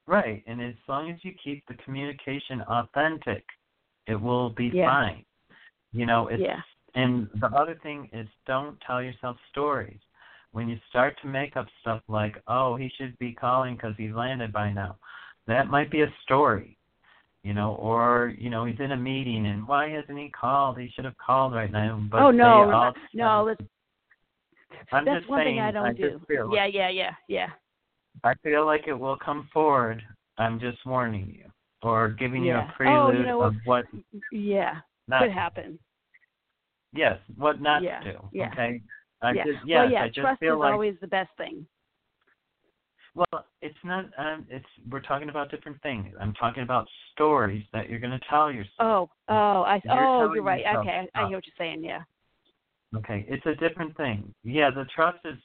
Right, and as long as you keep the communication authentic, it will be Yeah. fine. You know, it's Yeah. and the other thing is don't tell yourself stories. When you start to make up stuff like, "Oh, he should be calling because he landed by now," that might be a story. You know, or you know, he's in a meeting and why hasn't he called? He should have called right now. But oh no, all no, that's, I'm that's just one saying, thing I don't I do. just feel Yeah, yeah, yeah, yeah. I feel like it will come forward. I'm just warning you, or giving you Yeah. a Oh, you know of what Yeah, could happen. Yes, what not Yeah, to do. yeah. Okay. I yeah. just yes, well, yeah, I just trust feel is like always the best thing. well, it's not. Um, it's we're talking about different things. I'm talking about stories that you're going to tell yourself. Oh, oh, I. You're oh, you're right. yourself Okay, I, I hear what you're saying. Yeah. Okay, it's a different thing. Yeah, the trust is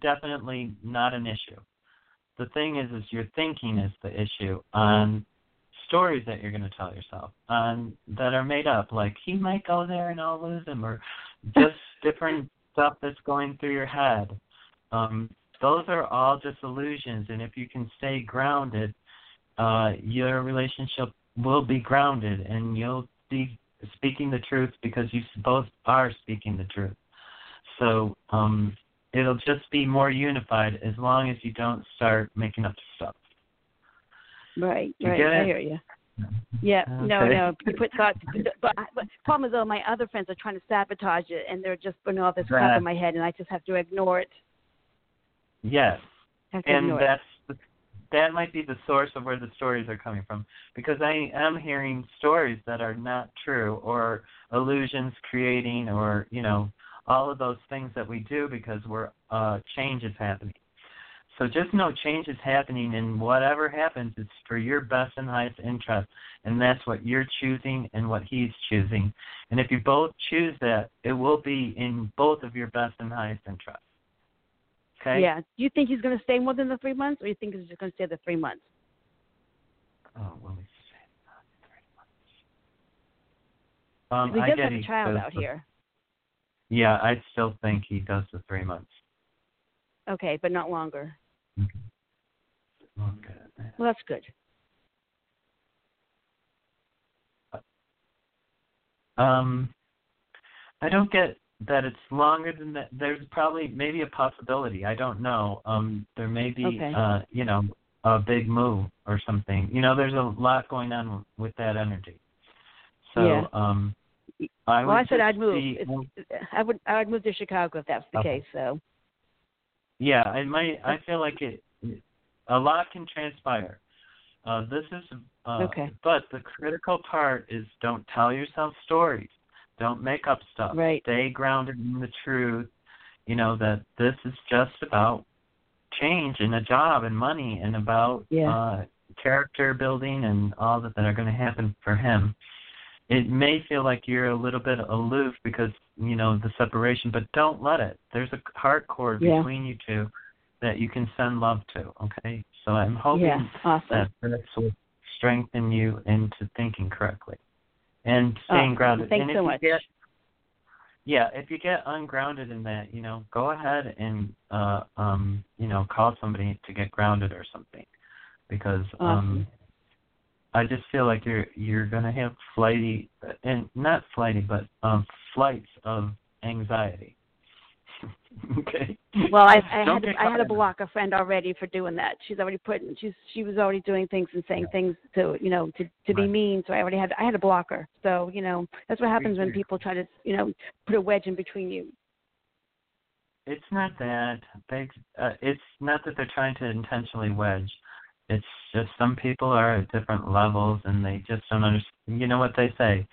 definitely not an issue. The thing is, is your thinking is the issue on stories that you're going to tell yourself on that are made up. Like he might go there and I'll lose him, or just different stuff that's going through your head. Um, those are all just illusions, and if you can stay grounded, uh, your relationship will be grounded, and you'll be speaking the truth because you both are speaking the truth. So um, it'll just be more unified as long as you don't start making up stuff. Right. You right. I hear you. Yeah. No, Okay. no. You put thoughts, But, but problem is, though, my other friends are trying to sabotage it, and they're just putting all this crap in my head, and I just have to ignore it. Yes, to and ignore that's that might be the source of where the stories are coming from because I am hearing stories that are not true or illusions creating or you know all of those things that we do because we're uh change is happening. So just know change is happening and whatever happens it's for your best and highest interest and that's what you're choosing and what he's choosing. And if you both choose that, it will be in both of your best and highest interest. Okay? Yeah. Do you think he's going to stay more than the three months, or you think he's just going to stay the three months? Oh, well, see. Um, he I does get have a child out the- here. Yeah, I still think he does the three months. Okay, but not longer. Okay. Well, that's good. Um, I don't get that it's longer than that. There's probably maybe a possibility. I don't know. Um, there may be, Okay. uh, you know, a big move or something. You know, there's a lot going on with that energy. So, Yeah. um, I well, I said I'd move. see- It's- I would I would move to Chicago if that's the Okay. case. So Yeah, I might. I feel like it. A lot can transpire. Uh, this is. Uh, Okay. But the critical part is don't tell yourself stories. Don't make up stuff. Right. Stay grounded in the truth. You know that this is just about change and a job and money and about Yeah. uh, character building and all that that are going to happen for him. It may feel like you're a little bit aloof because you know the separation, but don't let it. There's a heart cord Yeah. between you two that you can send love to. Okay, so I'm hoping yeah, awesome. that this will strengthen you into thinking correctly and staying Awesome. grounded. Thanks and if so much. Get, yeah, if you get ungrounded in that, you know, go ahead and uh um you know call somebody to get grounded or something, because um I just feel like you're you're gonna have flighty and not flighty but um flights of anxiety. okay. Well, I, I had to, I had to block a friend already for doing that. She's already put she's she was already doing things and saying things to you know to to be mean. So I already had I had to block her. So you know that's what happens when people try to you know put a wedge in between you. It's not that they. Uh, it's not that they're trying to intentionally wedge. It's just some people are at different levels and they just don't understand. You know what they say,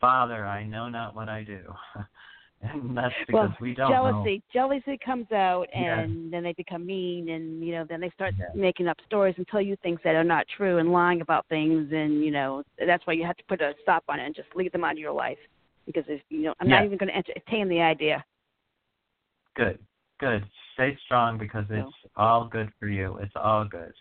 Father, I know not what I do, and that's because well, we don't jealousy jealousy comes out and then they become mean and you know then they start Yeah. making up stories and tell you things that are not true and lying about things and you know that's why you have to put a stop on it and just leave them out of your life because if you know I'm Yeah. not even going to entertain the idea. Good, good. Stay strong because So- it's all good for you. It's all good.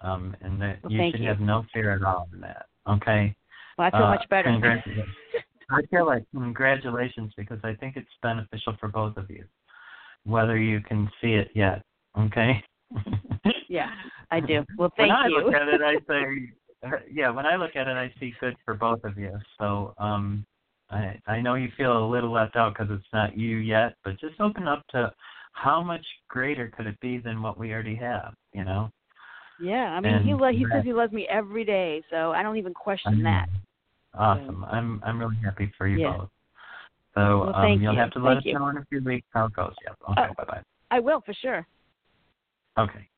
Um, and that Well, you should you. have no fear at all in that. Okay. Well, I feel Uh, much better. congratulations. I feel like congratulations because I think it's beneficial for both of you, whether you can see it yet. Okay. Yeah, I do. Well, thank you. when I you. look at it, I say, uh, yeah. When I look at it, I see good for both of you. So, um, I I know you feel a little left out because it's not you yet, but just open up to how much greater could it be than what we already have. You know. Yeah, I mean, he And lo- he that- says he loves me every day, so I don't even question that. Awesome. I'm I'm really happy for you Yeah. both. So Well, um, you'll you. have to let Thank us you. know in a few weeks how it goes. Yeah. Okay. Oh. Bye bye. I will for sure. Okay.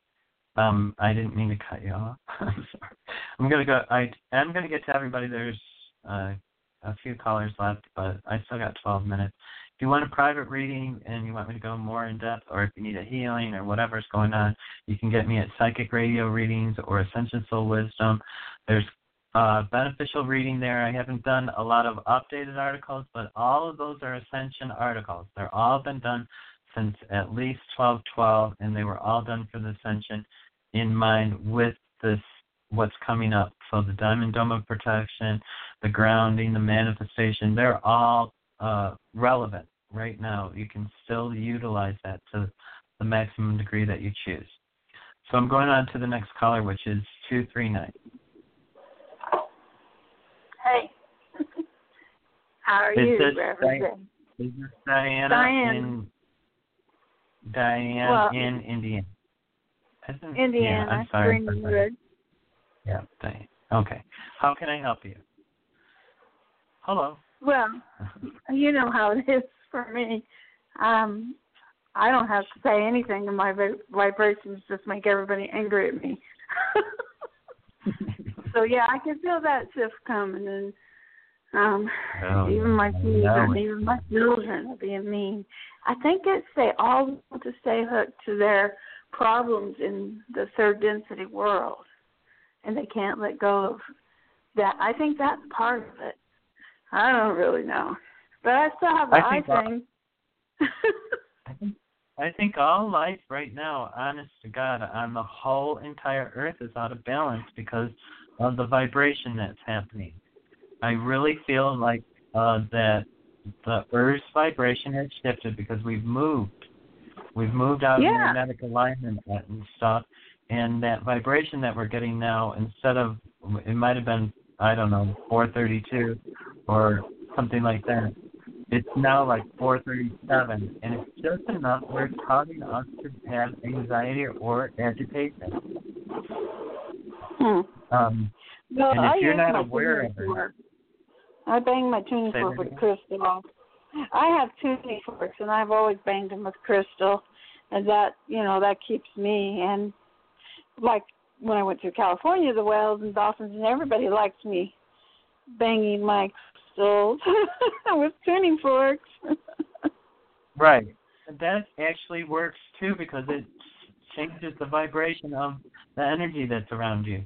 Um, I didn't mean to cut you off. I'm sorry. I'm gonna go. I am gonna get to everybody. There's uh, a few callers left, but I still got 12 minutes. If you want a private reading and you want me to go more in depth, or if you need a healing or whatever's going on, you can get me at Psychic Radio Readings or Ascension Soul Wisdom. There's uh, beneficial reading there. I haven't done a lot of updated articles, but all of those are Ascension articles. They're all been done since at least 1212, and they were all done for the Ascension in mind with this what's coming up. So the Diamond Dome of Protection, the grounding, the manifestation, they're all uh, relevant right now. You can still utilize that to the maximum degree that you choose. So I'm going on to the next caller, which is 239. Hey. How are Is you, this Reverend? Diane? Is this Diana Diane. in Diane Well- in Indiana? Isn't- Indiana, Yeah, I'm sorry. Greenwood. Yeah, Diane. Okay. How can I help you? Hello. Well, you know how it is for me. Um, I don't have to say anything, and my vibrations just make everybody angry at me. so yeah, I can feel that shift coming, and um, Oh, even my children, even my children are being mean. I think it's they all want to stay hooked to their problems in the third density world, and they can't let go of that. I think that's part of it. I don't really know, but I still have the I eye think that- thing. I think I think all life right now, honest to God, on the whole entire earth is out of balance because of the vibration that's happening. I really feel like uh that the earth's vibration has shifted because we've moved. We've moved out Yeah. of magnetic alignment and stuff and that vibration that we're getting now instead of it might have been I don't know, four thirty two or something like that. it's now like 4:37, and it's just enough where it's causing us to have anxiety or agitation. Hmm. Um, Well, and if I you're not aware of it-. I bang my tuning fork with crystal. I have tuning forks, and I've always banged them with crystal, and that you know that keeps me. And like when I went to California, the whales and dolphins and everybody likes me banging my crystals with tuning forks. Right. That actually works too because it changes the vibration of the energy that's around you.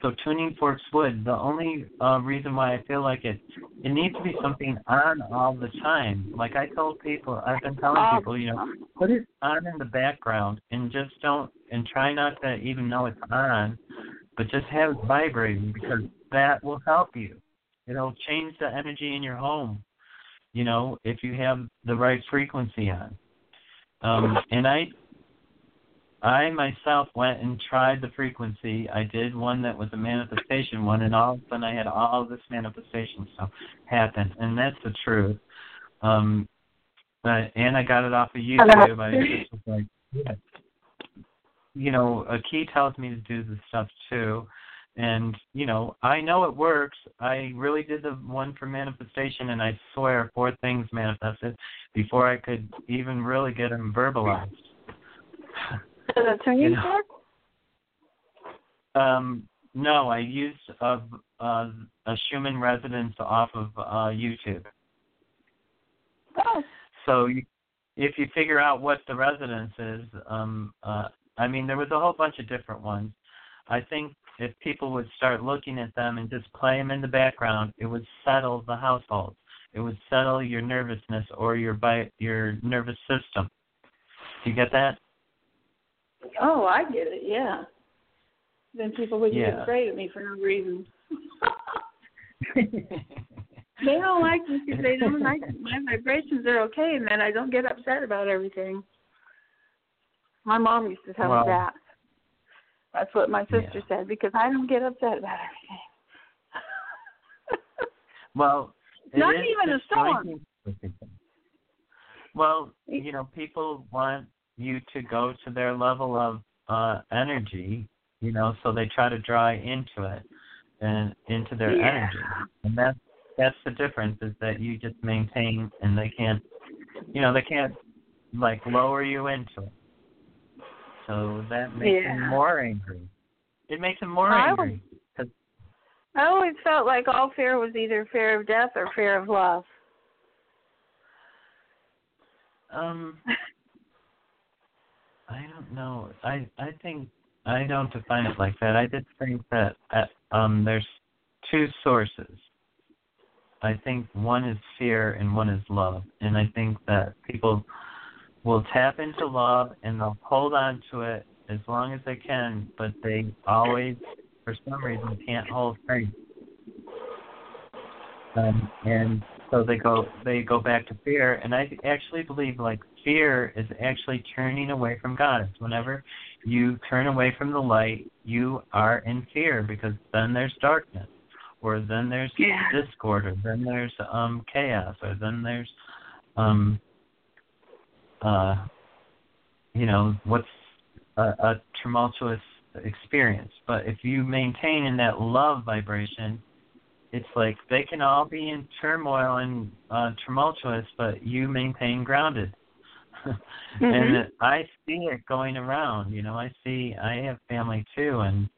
So tuning forks would. The only uh, reason why I feel like it it needs to be something on all the time. Like I told people, I've been telling Um, people, you know, put it on in the background and just don't and try not to even know it's on, but just have it vibrating because that will help you. It'll change the energy in your home you know, if you have the right frequency on. Um, and I, I myself went and tried the frequency. I did one that was a manifestation one, and all of a sudden I had all this manifestation stuff happen, and that's the truth. Um, but and I got it off of YouTube. I just was like, yeah. you know, a key tells me to do this stuff too. And, you know, I know it works. I really did the one for manifestation, and I swear four things manifested before I could even really get them verbalized. You know. fork? Um, no, I used a, a, a Schumann resonance off of uh, YouTube. Oh, So you, if you figure out what the resonance is, um, uh, I mean, there was a whole bunch of different ones. I think if people would start looking at them and just play them in the background, it would settle the household. It would settle your nervousness or your bi- your nervous system. Do you get that? Oh, I get it. Yeah. Then people would Yeah. get afraid of me for no reason. They don't like me because they don't like my vibrations are okay, and then I don't get upset about everything. My mom used to tell Well- me that. That's what my sister Yeah. said because I don't get upset about everything. Well, Not even a storm. disjointing for people. Well, you know, people want you to go to their level of uh energy, you know, so they try to draw into it and into their Yeah. energy. And that's that's the difference is that you just maintain and they can't you know, they can't like lower you into it. So that makes them more angry. It makes them more I angry. I always felt like all fear was either fear of death or fear of love. Um, I don't know. I I think I don't define it like that. I just think that uh, um there's two sources. I think one is fear and one is love, and I think that people will tap into love and they'll hold on to it as long as they can, but they always, for some reason, can't hold faith. Um, and so they go they go back to fear and i actually believe like fear is actually turning away from god. It's whenever you turn away from the light you are in fear because then there's darkness or then there's Yeah. discord or then there's um chaos or then there's um uh you know what's a, a tumultuous experience. But if you maintain in that love vibration it's like they can all be in turmoil and uh tumultuous but you maintain grounded and Mhm. i see it going around you know i see i have family too and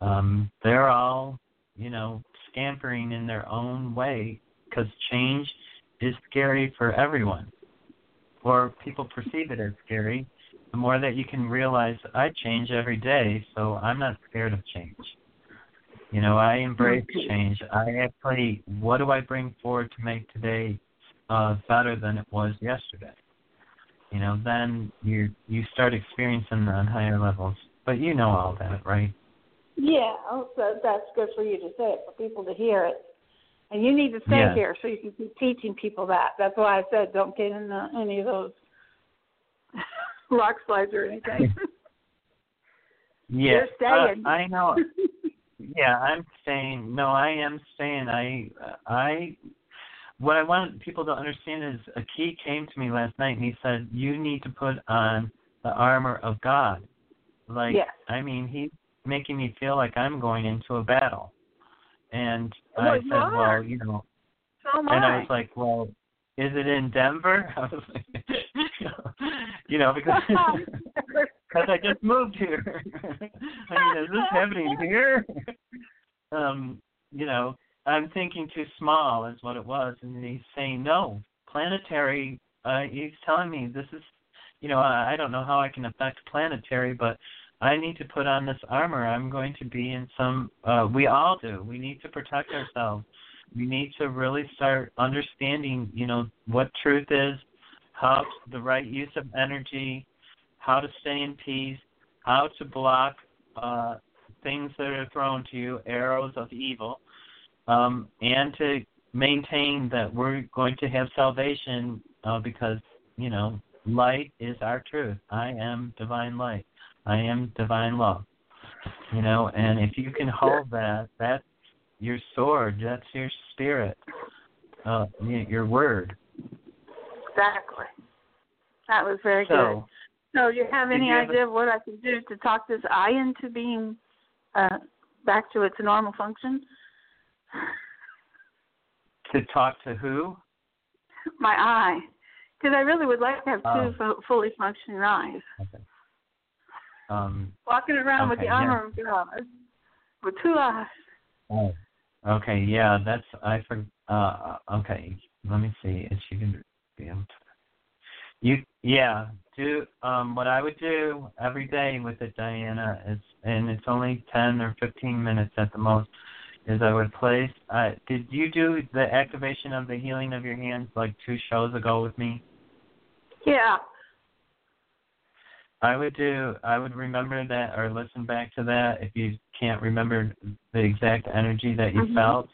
um they're all you know scampering in their own way because change is scary for everyone or people perceive it as scary the more that you can realize i change every day so i'm not scared of change you know, I embrace change. I actually, what do I bring forward to make today uh, better than it was yesterday? You know, then you you start experiencing that on higher levels. But you know all that, right? Yeah, oh, so that's good for you to say it, for people to hear it. And you need to stay Yeah. here so you can keep teaching people that. That's why I said don't get in the, any of those rock slides or anything. Yeah, You're staying. Uh, I know. Yeah, I'm staying. No, I am staying. I I what I want people to understand is a key came to me last night and he said, You need to put on the armor of God. Like Yes. I mean, he's making me feel like I'm going into a battle. And Well, I said, are. Well, you know So and I. I was like, Well, is it in Denver? I was like you know, because because I just moved here. I mean, is this happening here? um, you know, I'm thinking too small is what it was, and he's saying no, planetary. Uh, he's telling me this is, you know, I, I don't know how I can affect planetary, but I need to put on this armor. I'm going to be in some. Uh, we all do. We need to protect ourselves. We need to really start understanding, you know, what truth is, how the right use of energy, how to stay in peace, how to block uh, things that are thrown to you, arrows of evil, um, and to maintain that we're going to have salvation uh, because, you know, light is our truth. I am divine light. I am divine love. You know, and if you can hold that, that's your sword. That's your spirit. Uh, your word. Exactly. That was very good. So, So, you have any you have a- idea of what I can do to talk this eye into being uh, back to its normal function? To talk to who? My eye, because I really would like to have two Oh. fu- fully functioning eyes. Um, Walking around with the Okay, yeah. armor of God with two eyes. Oh. Okay, yeah, that's I for uh okay. Let me see if you can be able to you yeah, do um what I would do every day with it, Diana, is and it's only ten or fifteen minutes at the most, is I would place uh did you do the activation of the healing of your hands like two shows ago with me? Yeah. I would do I would remember that or listen back to that if you can't remember the exact energy that you Mhm. felt.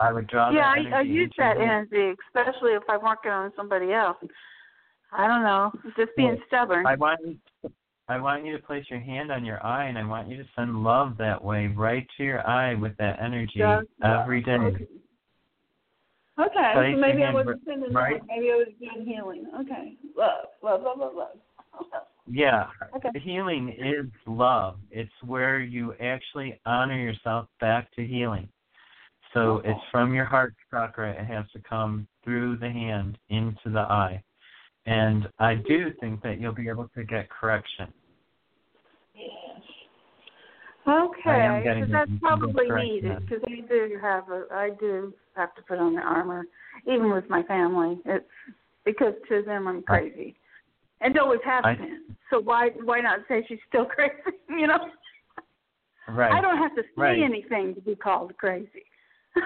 I would draw yeah, that I, I use that you. energy, especially if I'm working on somebody else. I don't know, just being Well, stubborn. I want I want you to place your hand on your eye and I want you to send love that way right to your eye with that energy love. every day. Okay. Okay, Place so maybe I wasn't sending right- love. Maybe I was doing healing. Okay, love, love, love, love, love. Yeah. Okay. Healing is love. It's where you actually honor yourself back to healing. So Okay. it's from your heart chakra. It has to come through the hand into the eye. And I do think that you'll be able to get correction. I Okay, because that's probably needed. Because I do have a, I do have to put on the armor, even with my family. It's because to them I'm crazy, and always have I- been. So why why not say she's still crazy? You know, Right. I don't have to say Right. anything to be called crazy.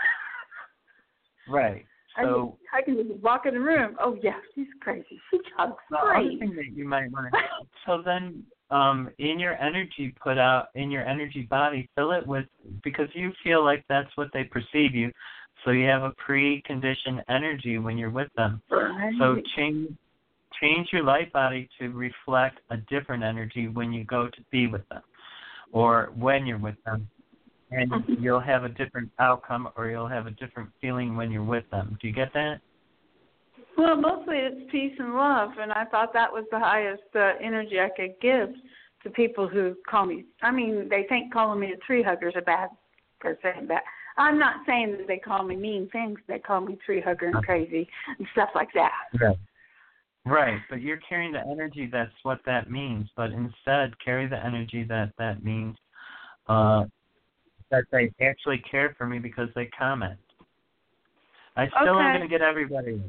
Right. I, So can, I can just walk in the room. Oh yeah, she's crazy. She talks crazy. the other thing that you might want to so then um in your energy put out in your energy body fill it with because you feel like that's what they perceive you. So you have a preconditioned energy when you're with them. So change change your light body to reflect a different energy when you go to be with them or when you're with them. And Mhm. you'll have a different outcome or you'll have a different feeling when you're with them. Do you get that Well, mostly it's peace and love, and I thought that was the highest uh, energy I could give to people who call me. I mean, they think calling me a tree hugger is a bad per se. Bad. I'm not saying that they call me mean things. They call me tree hugger and crazy and stuff like that. Right. Right, but you're carrying the energy that's what that means. But instead, carry the energy that that means uh, that they actually care for me because they comment. I still am going to get everybody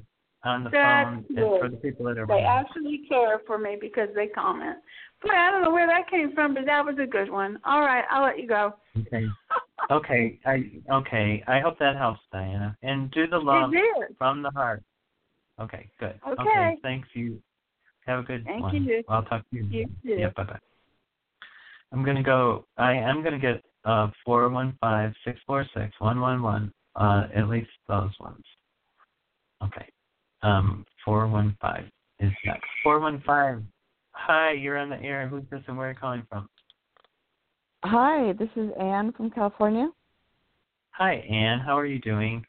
on the That's phone good. For the people that are. They actually care for me because they comment. Boy, I don't know where that came from, but that was a good one. All right, I'll let you go. Okay. Okay. I okay. I hope that helps, Diana. And do the love from the heart. Okay. Good. Okay. Thanks. You have a good Thank one. you. I'll talk to you. You too. Yeah. Bye bye. I'm gonna go. I am gonna get uh four one five six four six one one one. Uh, at least those ones. Okay. Um, four one five is next. Four one five. Hi, you're on the air. Who's this and where are you calling from? Hi, this is Anne from California. Hi, Anne. How are you doing?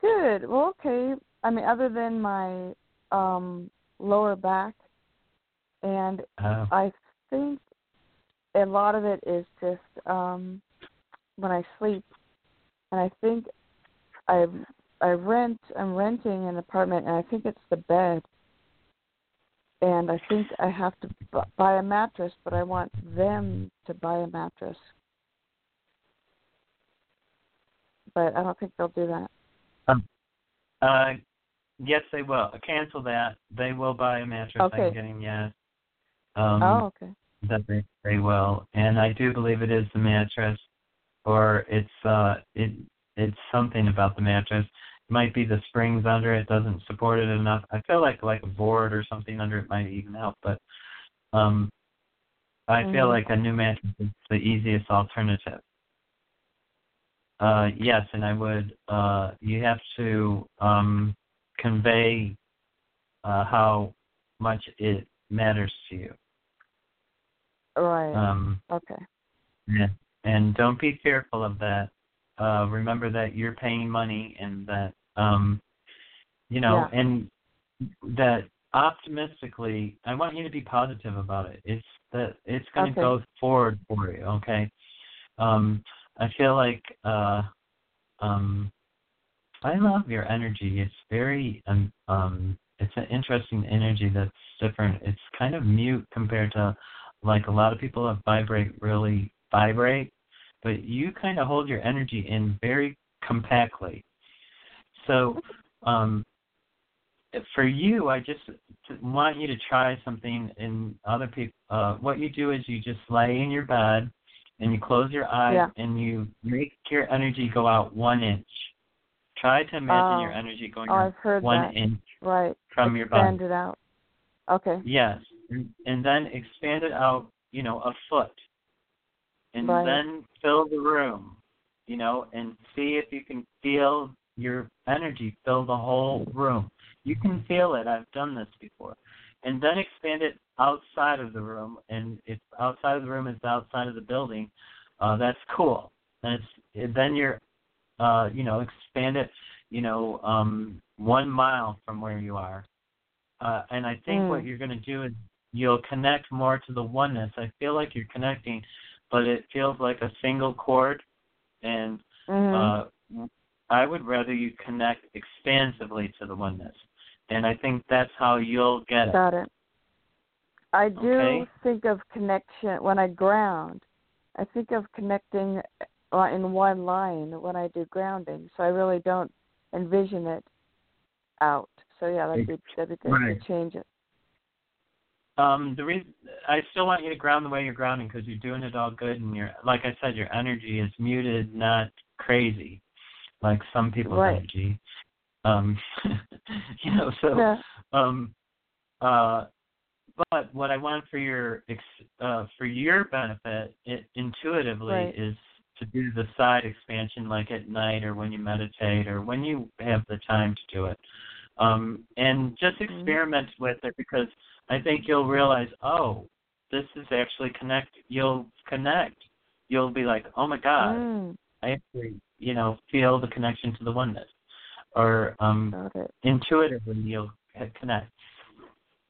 Good. Well, okay. I mean, other than my um lower back, and Uh, I think a lot of it is just um when I sleep, and I think I I rent I'm renting an apartment, and I think it's the bed, and I think I have to bu- buy a mattress, but I want them to buy a mattress, but I don't think they'll do that. uh, yes, they will. Cancel that. They will buy a mattress. Okay. I'm getting yes. Um, oh, okay. that they they will, and I do believe it is the mattress, or it's uh it it's something about the mattress. It might be the springs under it doesn't support it enough. I feel like like a board or something under it might even help, but um, I feel Mhm. like a new mattress is the easiest alternative. Uh, yes, and I would. Uh, you have to um, convey uh, how much it matters to you. Right. Um, okay. yeah. And don't be fearful of that. Uh, remember that you're paying money and that, um, you know, Yeah. and that optimistically, I want you to be positive about it. It's that it's going to Okay. go forward for you. Okay. Um, I feel like, uh, um, I love your energy. It's very, um, um, it's an interesting energy that's different. It's kind of mute compared to like a lot of people that vibrate really vibrate, but you kind of hold your energy in very compactly. So, um, for you, I just want you to try something. In other people, uh, what you do is you just lay in your bed and you close your eyes Yeah. and you make your energy go out one inch. Try to imagine Oh. your energy going Oh, out I've heard one that. inch Right. from your body. Expand it out. Okay. Yes, and, and then expand it out, you know, a foot, and Right. then fill the room, you know, and see if you can feel your energy fill the whole room. You can feel it. I've done this before, and then expand it outside of the room. And if outside of the room is outside of the building, uh, that's cool. And it's then you're, uh, you know, expand it, you know, um, one mile from where you are. Uh, and I think Mm. what you're going to do is you'll connect more to the oneness. I feel like you're connecting, but it feels like a single cord, and Mhm. uh, I would rather you connect expansively to the oneness, and I think that's how you'll get it. Got it. I do Okay. think of connection when I ground. I think of connecting uh, in one line when I do grounding, so I really don't envision it out. So yeah, that'd be that'd be good Right. to change it. Um, the reason I still want you to ground the way you're grounding because you're doing it all good, and you're like I said, your energy is muted, not crazy, like some people's Right. energy. Um, you know, so Yeah. um, uh, but what I want for your ex, uh, for your benefit, it, intuitively, Right. is to do the side expansion, like at night or when you meditate or when you have the time to do it, um, and just Mm-hmm. experiment with it because I think you'll realize, oh, this is actually connect. You'll connect. You'll be like, oh my God, Mm, I actually, you know, feel the connection to the oneness, or um, intuitively you'll connect.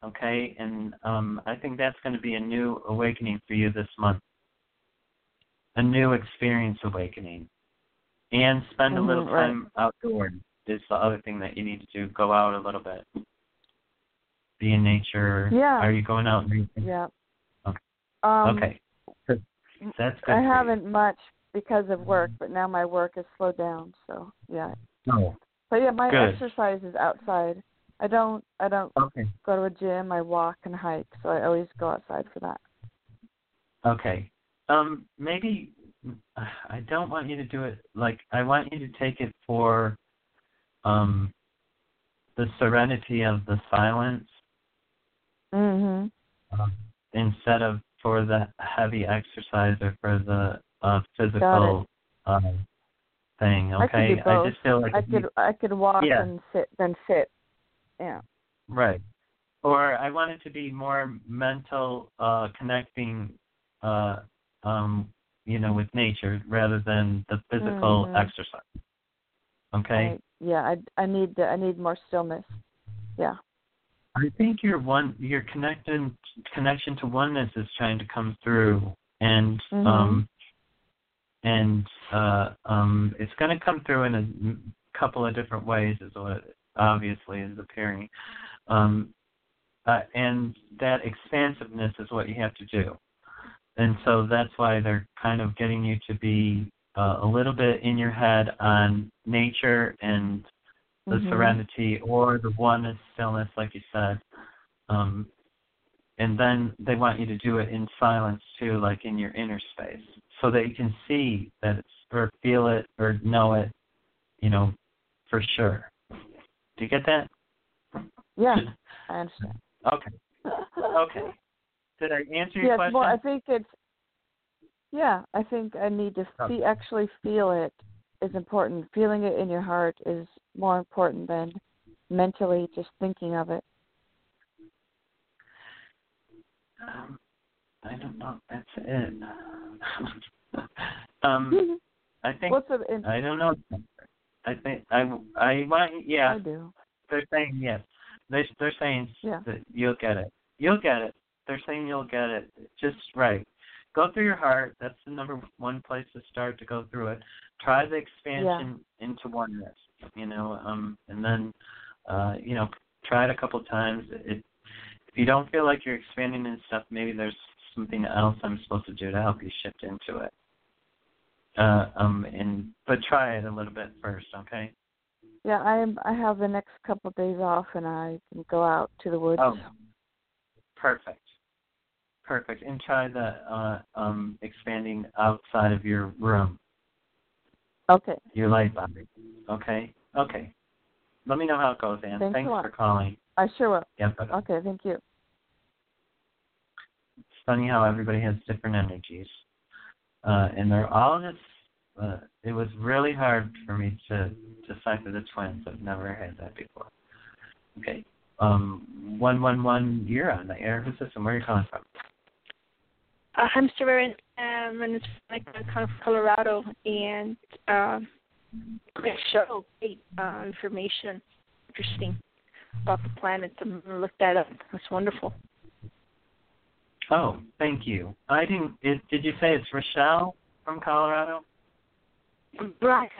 Okay, and um, I think that's going to be a new awakening for you this month, a new experience awakening, and spend a little Mhm, right. time outdoors is the other thing that you need to do. Go out a little bit, be in nature. Yeah. Are you going out? nature? Yeah. Okay. Um, okay. That's good. I haven't much because of work, but now my work has slowed down. So yeah. Oh, But yeah, my Good. exercise is outside. I don't I don't okay. go to a gym. I walk and hike, so I always go outside for that. Okay. Um, maybe I don't want you to do it like I want you to take it for um the serenity of the silence Mhm. um, instead of for the heavy exercise or for the uh physical um thing, I could okay? do both. just feel like I if you- could I could walk Yeah. and sit then sit. Yeah. Right. Or I want it to be more mental uh connecting uh um you know with nature rather than the physical Mhm. exercise. Okay? Right. yeah, I I need the, I need more stillness. Yeah. I think your one your connection connection to oneness is trying to come through, and Mhm. um, and uh, um, it's going to come through in a couple of different ways, is what obviously is appearing, um, uh, and that expansiveness is what you have to do, and so that's why they're kind of getting you to be uh, a little bit in your head on nature and the Mhm. serenity or the oneness stillness like you said um and then they want you to do it in silence too like in your inner space so that you can see that it's or feel it or know it you know for sure do you get that Yeah, I understand. okay okay did i answer your yes, question well, I think it's. Yeah, I think I need to see, actually feel it is important. Feeling it in your heart is more important than mentally just thinking of it. um, i don't know if that's it um i think What's it? In, i don't know i think i i want yeah I do. They're saying yes. They they're saying Yeah. that you'll get it. You'll get it. They're saying you'll get it. Just right. Go through your heart. That's the number one place to start to go through it. Try the expansion into oneness. You know, um, and then, uh, you know, try it a couple times. It, if you don't feel like you're expanding and stuff, maybe there's something else I'm supposed to do to help you shift into it. Uh, um, and but try it a little bit first, okay? Yeah, I am. I have the next couple of days off, and I can go out to the woods. Oh, perfect. Perfect. And try the uh, um, expanding outside of your room, Okay. your light body. Okay? Okay. Let me know how it goes, Ann. Thanks Thanks for calling. I sure will. Yep. Okay. Thank you. It's funny how everybody has different energies. Uh, and they're all just, uh, it was really hard for me to decipher the twins. I've never had that before. Okay. Um, 111, you're on the air. Who's this and where are you calling from? Uh, I'm Sharon, um, and it's like kind of Colorado, and um, great show, great uh, information, interesting about the planets. I'm gonna look that up. That's wonderful. Oh, thank you. I didn't. It, did you say it's Rochelle from Colorado? Right.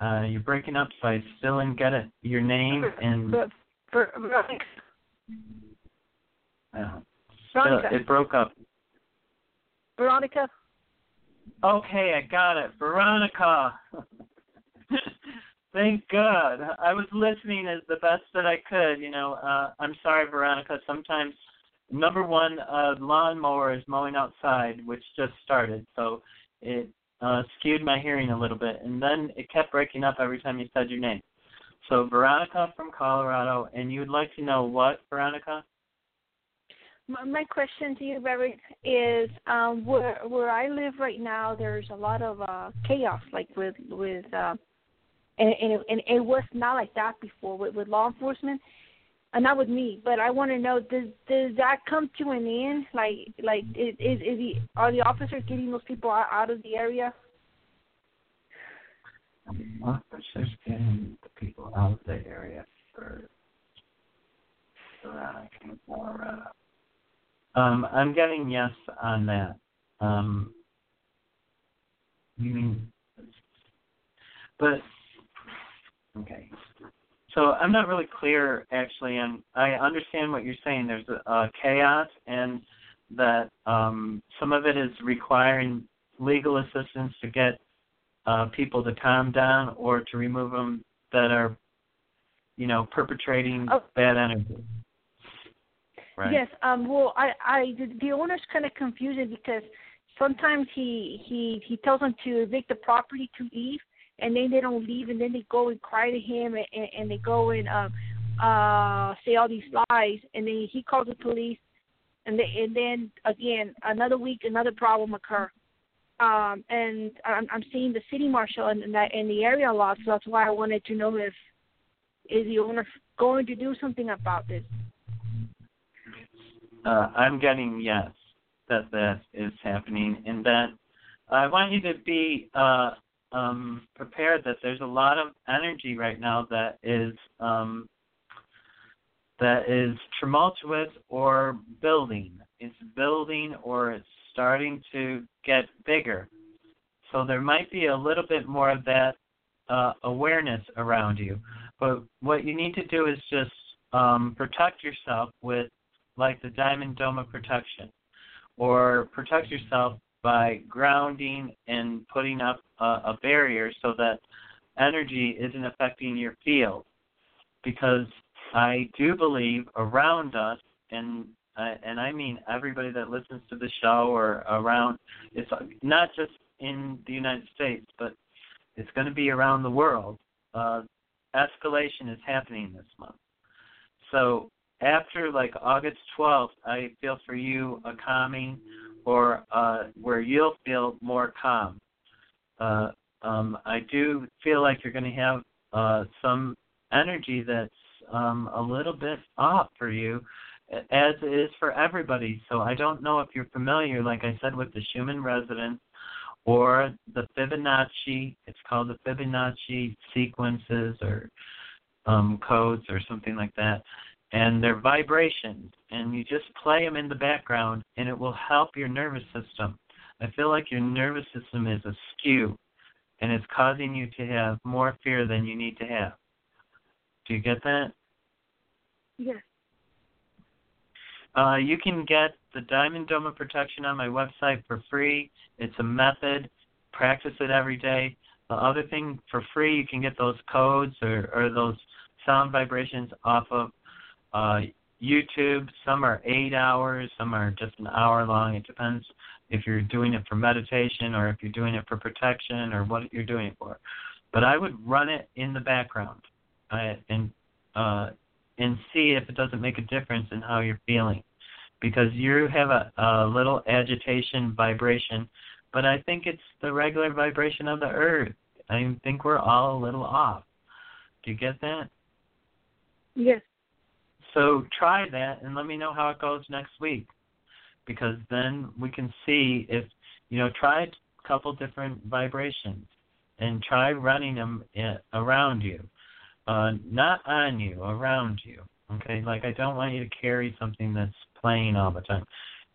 Uh, you're breaking up, so I still didn't get it. Your name and Ver- Ver- Veronica. uh, Veronica. it broke up. Veronica. Okay, I got it. Veronica. Thank God. I was listening as the best that I could. You know, uh, I'm sorry, Veronica. Sometimes, number one, uh, lawnmower is mowing outside, which just started, so it uh, skewed my hearing a little bit, and then it kept breaking up every time you said your name. So, Veronica from Colorado, and you would like to know what, Veronica? My, question to you, Reverend, is um, where where I live right now. There's a lot of uh, chaos, like with with, uh, and and it, and it was not like that before with, with law enforcement, and not with me. But I want to know does does that come to an end? Like like is is, the are the officers getting those people out, out of the area? Officers getting the people out of the area for from Colorado. Um, I'm getting yes on that. Um, you mean, but okay. So I'm not really clear actually, and I understand what you're saying. There's a, a chaos, and that um, some of it is requiring legal assistance to get uh, people to calm down or to remove them that are, you know, perpetrating Oh. bad energy. Right. Yes. Um. Well, I, I, the, owner's kind of confusing because sometimes he, he, he tells them to evict the property to leave, and then they don't leave, and then they go and cry to him, and, and, and they go and um, uh, say all these lies, and then he calls the police, and they, and then again another week another problem occur. Um, and I'm, I'm seeing the city marshal in, and that in the area a lot, so that's why I wanted to know if is the owner going to do something about this. Uh, I'm getting yes that that is happening, and that I want you to be uh, um, prepared that there's a lot of energy right now that is um, that is tumultuous or building. It's building or it's starting to get bigger. So there might be a little bit more of that uh, awareness around you. But what you need to do is just um, protect yourself with, like the Diamond Dome of Protection, or protect yourself by grounding and putting up a, a barrier so that energy isn't affecting your field. Because I do believe around us, and uh, and I mean everybody that listens to the show or around, it's not just in the United States, but it's going to be around the world. Uh, escalation is happening this month. So after like August 12th, I feel for you a calming or uh, where you'll feel more calm. Uh, um, I do feel like you're going to have uh, some energy that's um, a little bit off for you, as it is for everybody. So I don't know if you're familiar, like I said, with the Schumann resonance or the Fibonacci. It's called the Fibonacci sequences or um, codes or something like that. And they're vibrations, and you just play them in the background, and it will help your nervous system. I feel like your nervous system is askew, and it's causing you to have more fear than you need to have. Do you get that? Yes. Uh, you can get the Diamond Dome of Protection on my website for free. It's a method. Practice it every day. The other thing for free, you can get those codes or, or those sound vibrations off of uh, YouTube. Some are eight hours, some are just an hour long. It depends if you're doing it for meditation or if you're doing it for protection or what you're doing it for. But I would run it in the background uh, and uh, and see if it doesn't make a difference in how you're feeling. Because you have a, a little agitation vibration, but I think it's the regular vibration of the earth. I think we're all a little off. Do you get that? Yes. So try that and let me know how it goes next week. Because then we can see if, you know, try a couple different vibrations and try running them eh, around you uh, not on you, around you. Okay, like I don't want you to carry something that's playing all the time.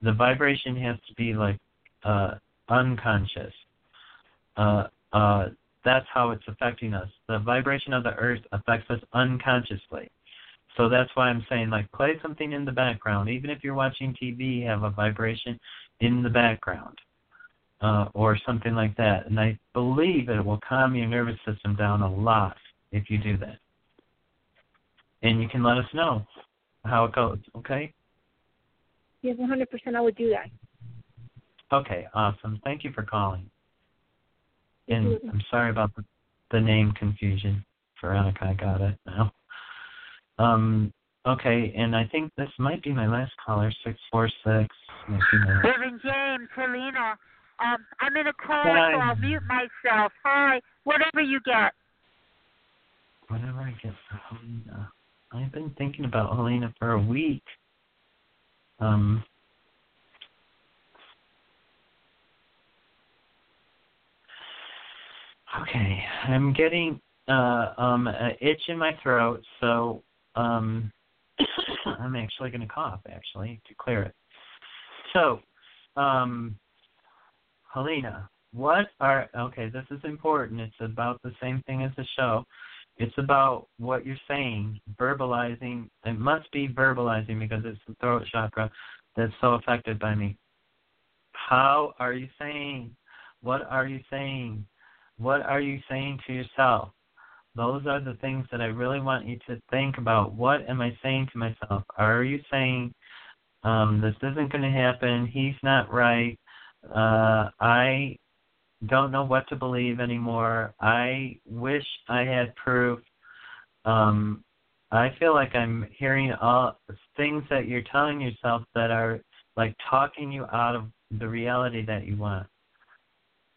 The vibration has to be like uh, unconscious. Uh, uh, that's how it's affecting us. The vibration of the earth affects us unconsciously. So that's why I'm saying, like, play something in the background. Even if you're watching TV, have a vibration in the background uh, or something like that. And I believe it will calm your nervous system down a lot if you do that. And you can let us know how it goes, okay? Yes, 100% I would do that. Okay, awesome. Thank you for calling. And I'm sorry about the, the name confusion. Veronica, I got it now. Um, okay, and I think this might be my last caller, 646. Reverend James, Helena. Um, I'm in a call, Hi. so I'll mute myself. Hi, whatever you get Whatever I get Helena, I've been thinking about Helena for a week. Um, okay, I'm getting uh, um, an itch in my throat, so um, I'm actually going to cough, actually, to clear it. So, um, Helena, what are okay? This is important. It's about the same thing as the show. It's about what you're saying, verbalizing. It must be verbalizing because it's the throat chakra that's so affected by me. How are you saying? What are you saying? What are you saying to yourself? Those are the things that I really want you to think about. What am I saying to myself? Are you saying, um, this isn't going to happen? He's not right. Uh, I don't know what to believe anymore. I wish I had proof. Um, I feel like I'm hearing all things that you're telling yourself that are like talking you out of the reality that you want.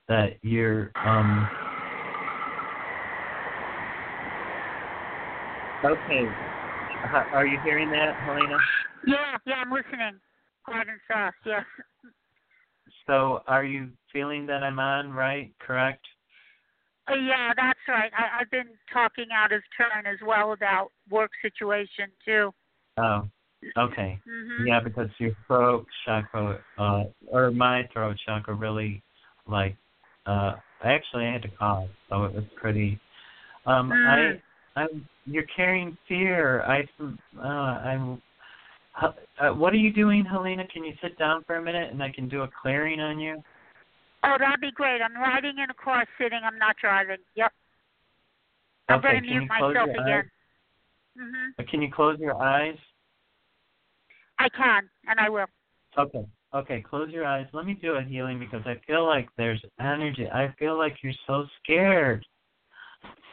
That you're um Okay. Are you hearing that, Helena? Yeah, yeah, I'm listening. Hard and soft, yes. So, are you feeling that I'm on right? Correct? Uh, yeah, that's right. I, I've been talking out of turn as well about work situation too. Oh, okay. Mhm. Yeah, because your throat chakra, uh, or my throat chakra, really, like, uh, actually I had to cough, so it was pretty. Um, Mm. I, I'm. You're carrying fear. I, uh, I'm. Uh, what are you doing, Helena? Can you sit down for a minute and I can do a clearing on you? Oh, that'd be great. I'm riding in a car, sitting. I'm not driving. Yep. I'm okay. going to mute myself again. Mhm. Uh, Can you close your eyes? I can, and I will. Okay. Okay, close your eyes. Let me do a healing because I feel like there's energy. I feel like you're so scared.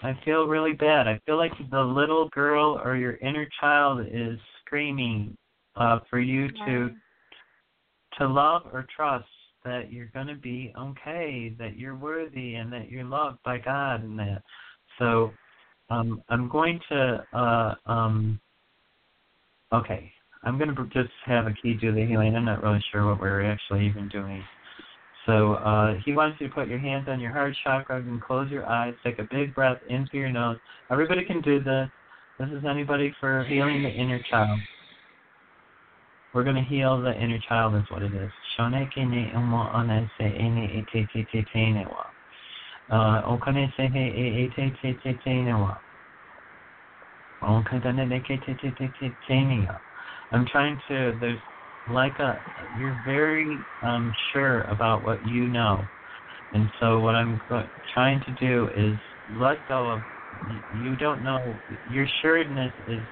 I feel really bad. I feel like the little girl or your inner child is screaming uh, for you to to love or trust that you're going to be okay, that you're worthy, and that you're loved by God, and that. So, um, I'm going to uh, um, okay. I'm going to just have Aki do the healing. I'm not really sure what we're actually even doing. So uh, he wants you to put your hands on your heart chakra and close your eyes. Take a big breath in through your nose. Everybody can do this. This is anybody for healing the inner child. We're going to heal the inner child, is what it is. E. Uh, e e. I'm trying to. There's like a. You're very um sure about what you know, and so what I'm go- trying to do is let go of. you- You don't know. Your sureness is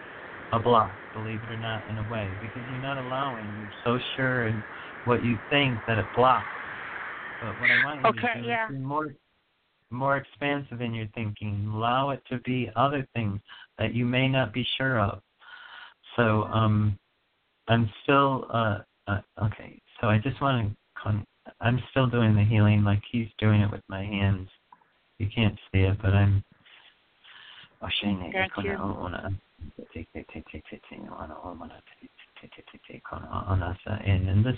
a block, believe it or not, in a way, because you're not allowing. You're so sure in what you think that it blocks. But what I want you Okay, to do yeah. is be more more expansive in your thinking. Allow it to be other things that you may not be sure of. So um, I'm still uh, uh okay. So I just want to. Con- I'm still doing the healing like he's doing it with my hands. You can't see it, but I'm. Oh, Shane, Thank kono you. o- ona- te- te- te- te- te- te- ona o mana te- te- te- te- te- kono o- ona sa- And and this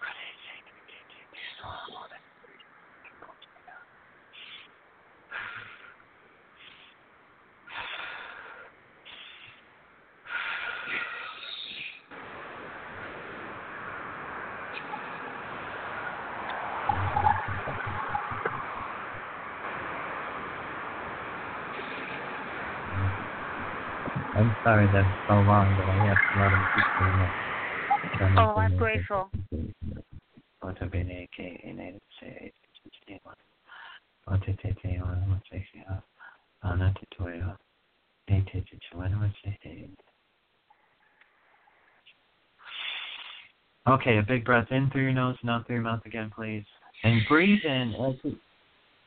a lot of people in Oh, I'm grateful. Okay, a big breath in through your nose and out through your mouth again, please. And breathe in. as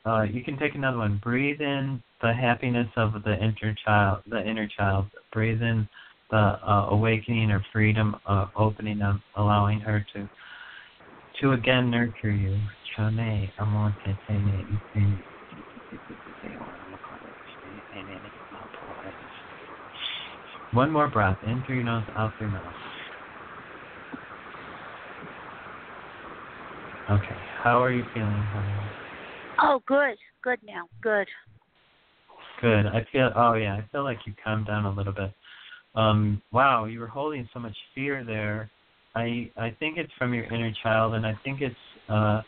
Uh, you can take another one. Breathe in the happiness of the inner child. The inner child. Breathe in the uh, awakening or freedom, uh, opening up, allowing her to to again nurture you. Chane, amonte, tene, One more breath, in through your nose, out through your mouth. Okay, how are you feeling, honey? Oh, good. Good now. Good. Good. I feel. Oh yeah, I feel like you calmed down a little bit. Um, wow, you were holding so much fear there. I I think it's from your inner child, and I think it's uh,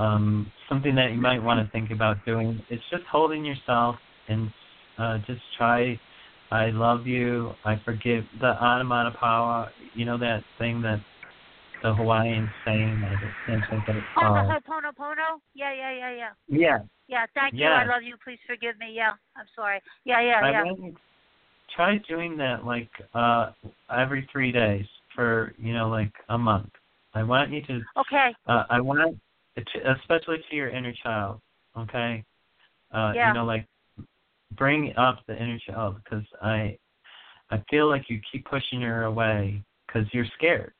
um, something that you might want to think about doing. It's just holding yourself and uh, just try. I love you. I forgive the Anamanapawa. You know that thing that the Hawaiian saying. I just can't think Oh, the. Ho'oponopono? Yeah, yeah, yeah, yeah. Yeah. Yeah, thank you. I love you. Please forgive me. Yeah, I'm sorry. Yeah, yeah, I yeah. try doing that like uh every three days for you know like a month. I want you to. Okay. Uh, I want, to, especially to your inner child. Okay. Uh, Yeah. You know, like bring up the inner child because I, I feel like you keep pushing her away because you're scared,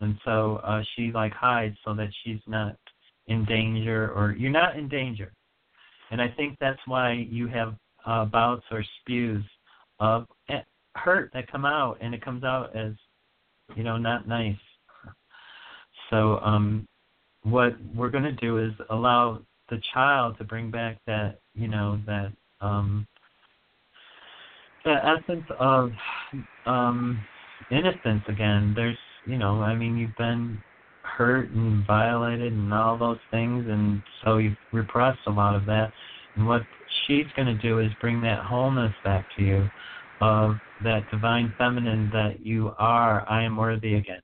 and so uh, she like hides so that she's not in danger or you're not in danger. And I think that's why you have uh, bouts or spews of eh, hurt that come out, and it comes out as, you know, not nice. So um, what we're going to do is allow the child to bring back that, you know, that um, the essence of um, innocence again. There's, you know, I mean, you've been hurt and violated and all those things, and so you've repressed a lot of that. And what she's going to do is bring that wholeness back to you of that divine feminine that you are. I am worthy again.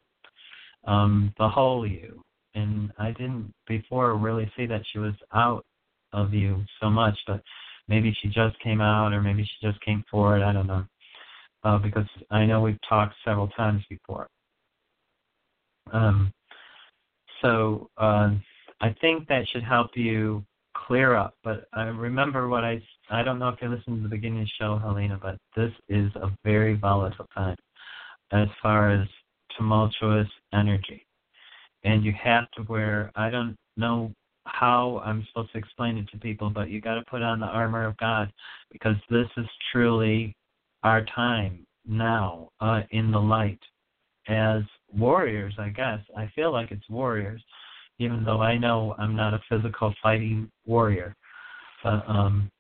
Um, the whole you. And I didn't before really see that she was out of you so much, but maybe she just came out or maybe she just came forward. I don't know. Uh, because I know we've talked several times before. Um, so uh, I think that should help you clear up. But I remember what I I don't know if you listened to the beginning of the show, Helena, but this is a very volatile time as far as tumultuous energy. And you have to wear I don't know how I'm supposed to explain it to people, but you got to put on the armor of God because this is truly our time now uh, in the light as warriors. I guess I feel like it's warriors, even though I know I'm not a physical fighting warrior. But um,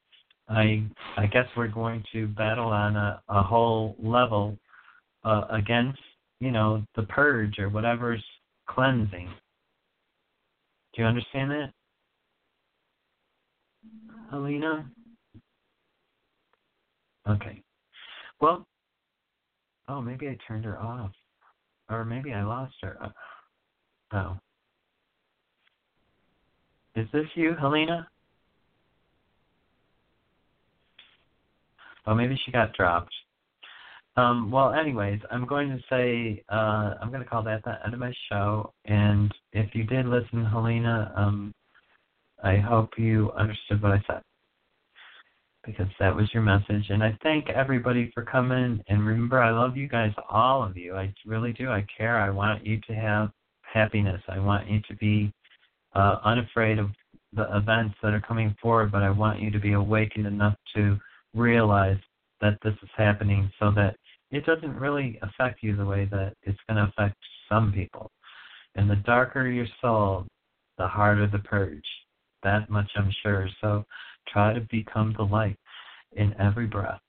I I guess we're going to battle on a, a whole level uh, against you know the purge or whatever's cleansing. Do you understand that? Alina? Okay. Well, oh, maybe I turned her off. Or maybe I lost her. Uh, oh. Is this you, Helena? Oh, maybe she got dropped. Um, well, anyways, I'm going to say uh, I'm going to call that the end of my show. And if you did listen, Helena, um, I hope you understood what I said because that was your message. And I thank everybody for coming. And remember, I love you guys, all of you. I really do. I care. I want you to have happiness. I want you to be uh, unafraid of the events that are coming forward, but I want you to be awakened enough to realize that this is happening so that it doesn't really affect you the way that it's going to affect some people. And the darker your soul, the harder the purge. That much I'm sure. So try to become the light in every breath.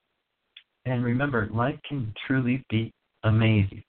And remember, life can truly be amazing.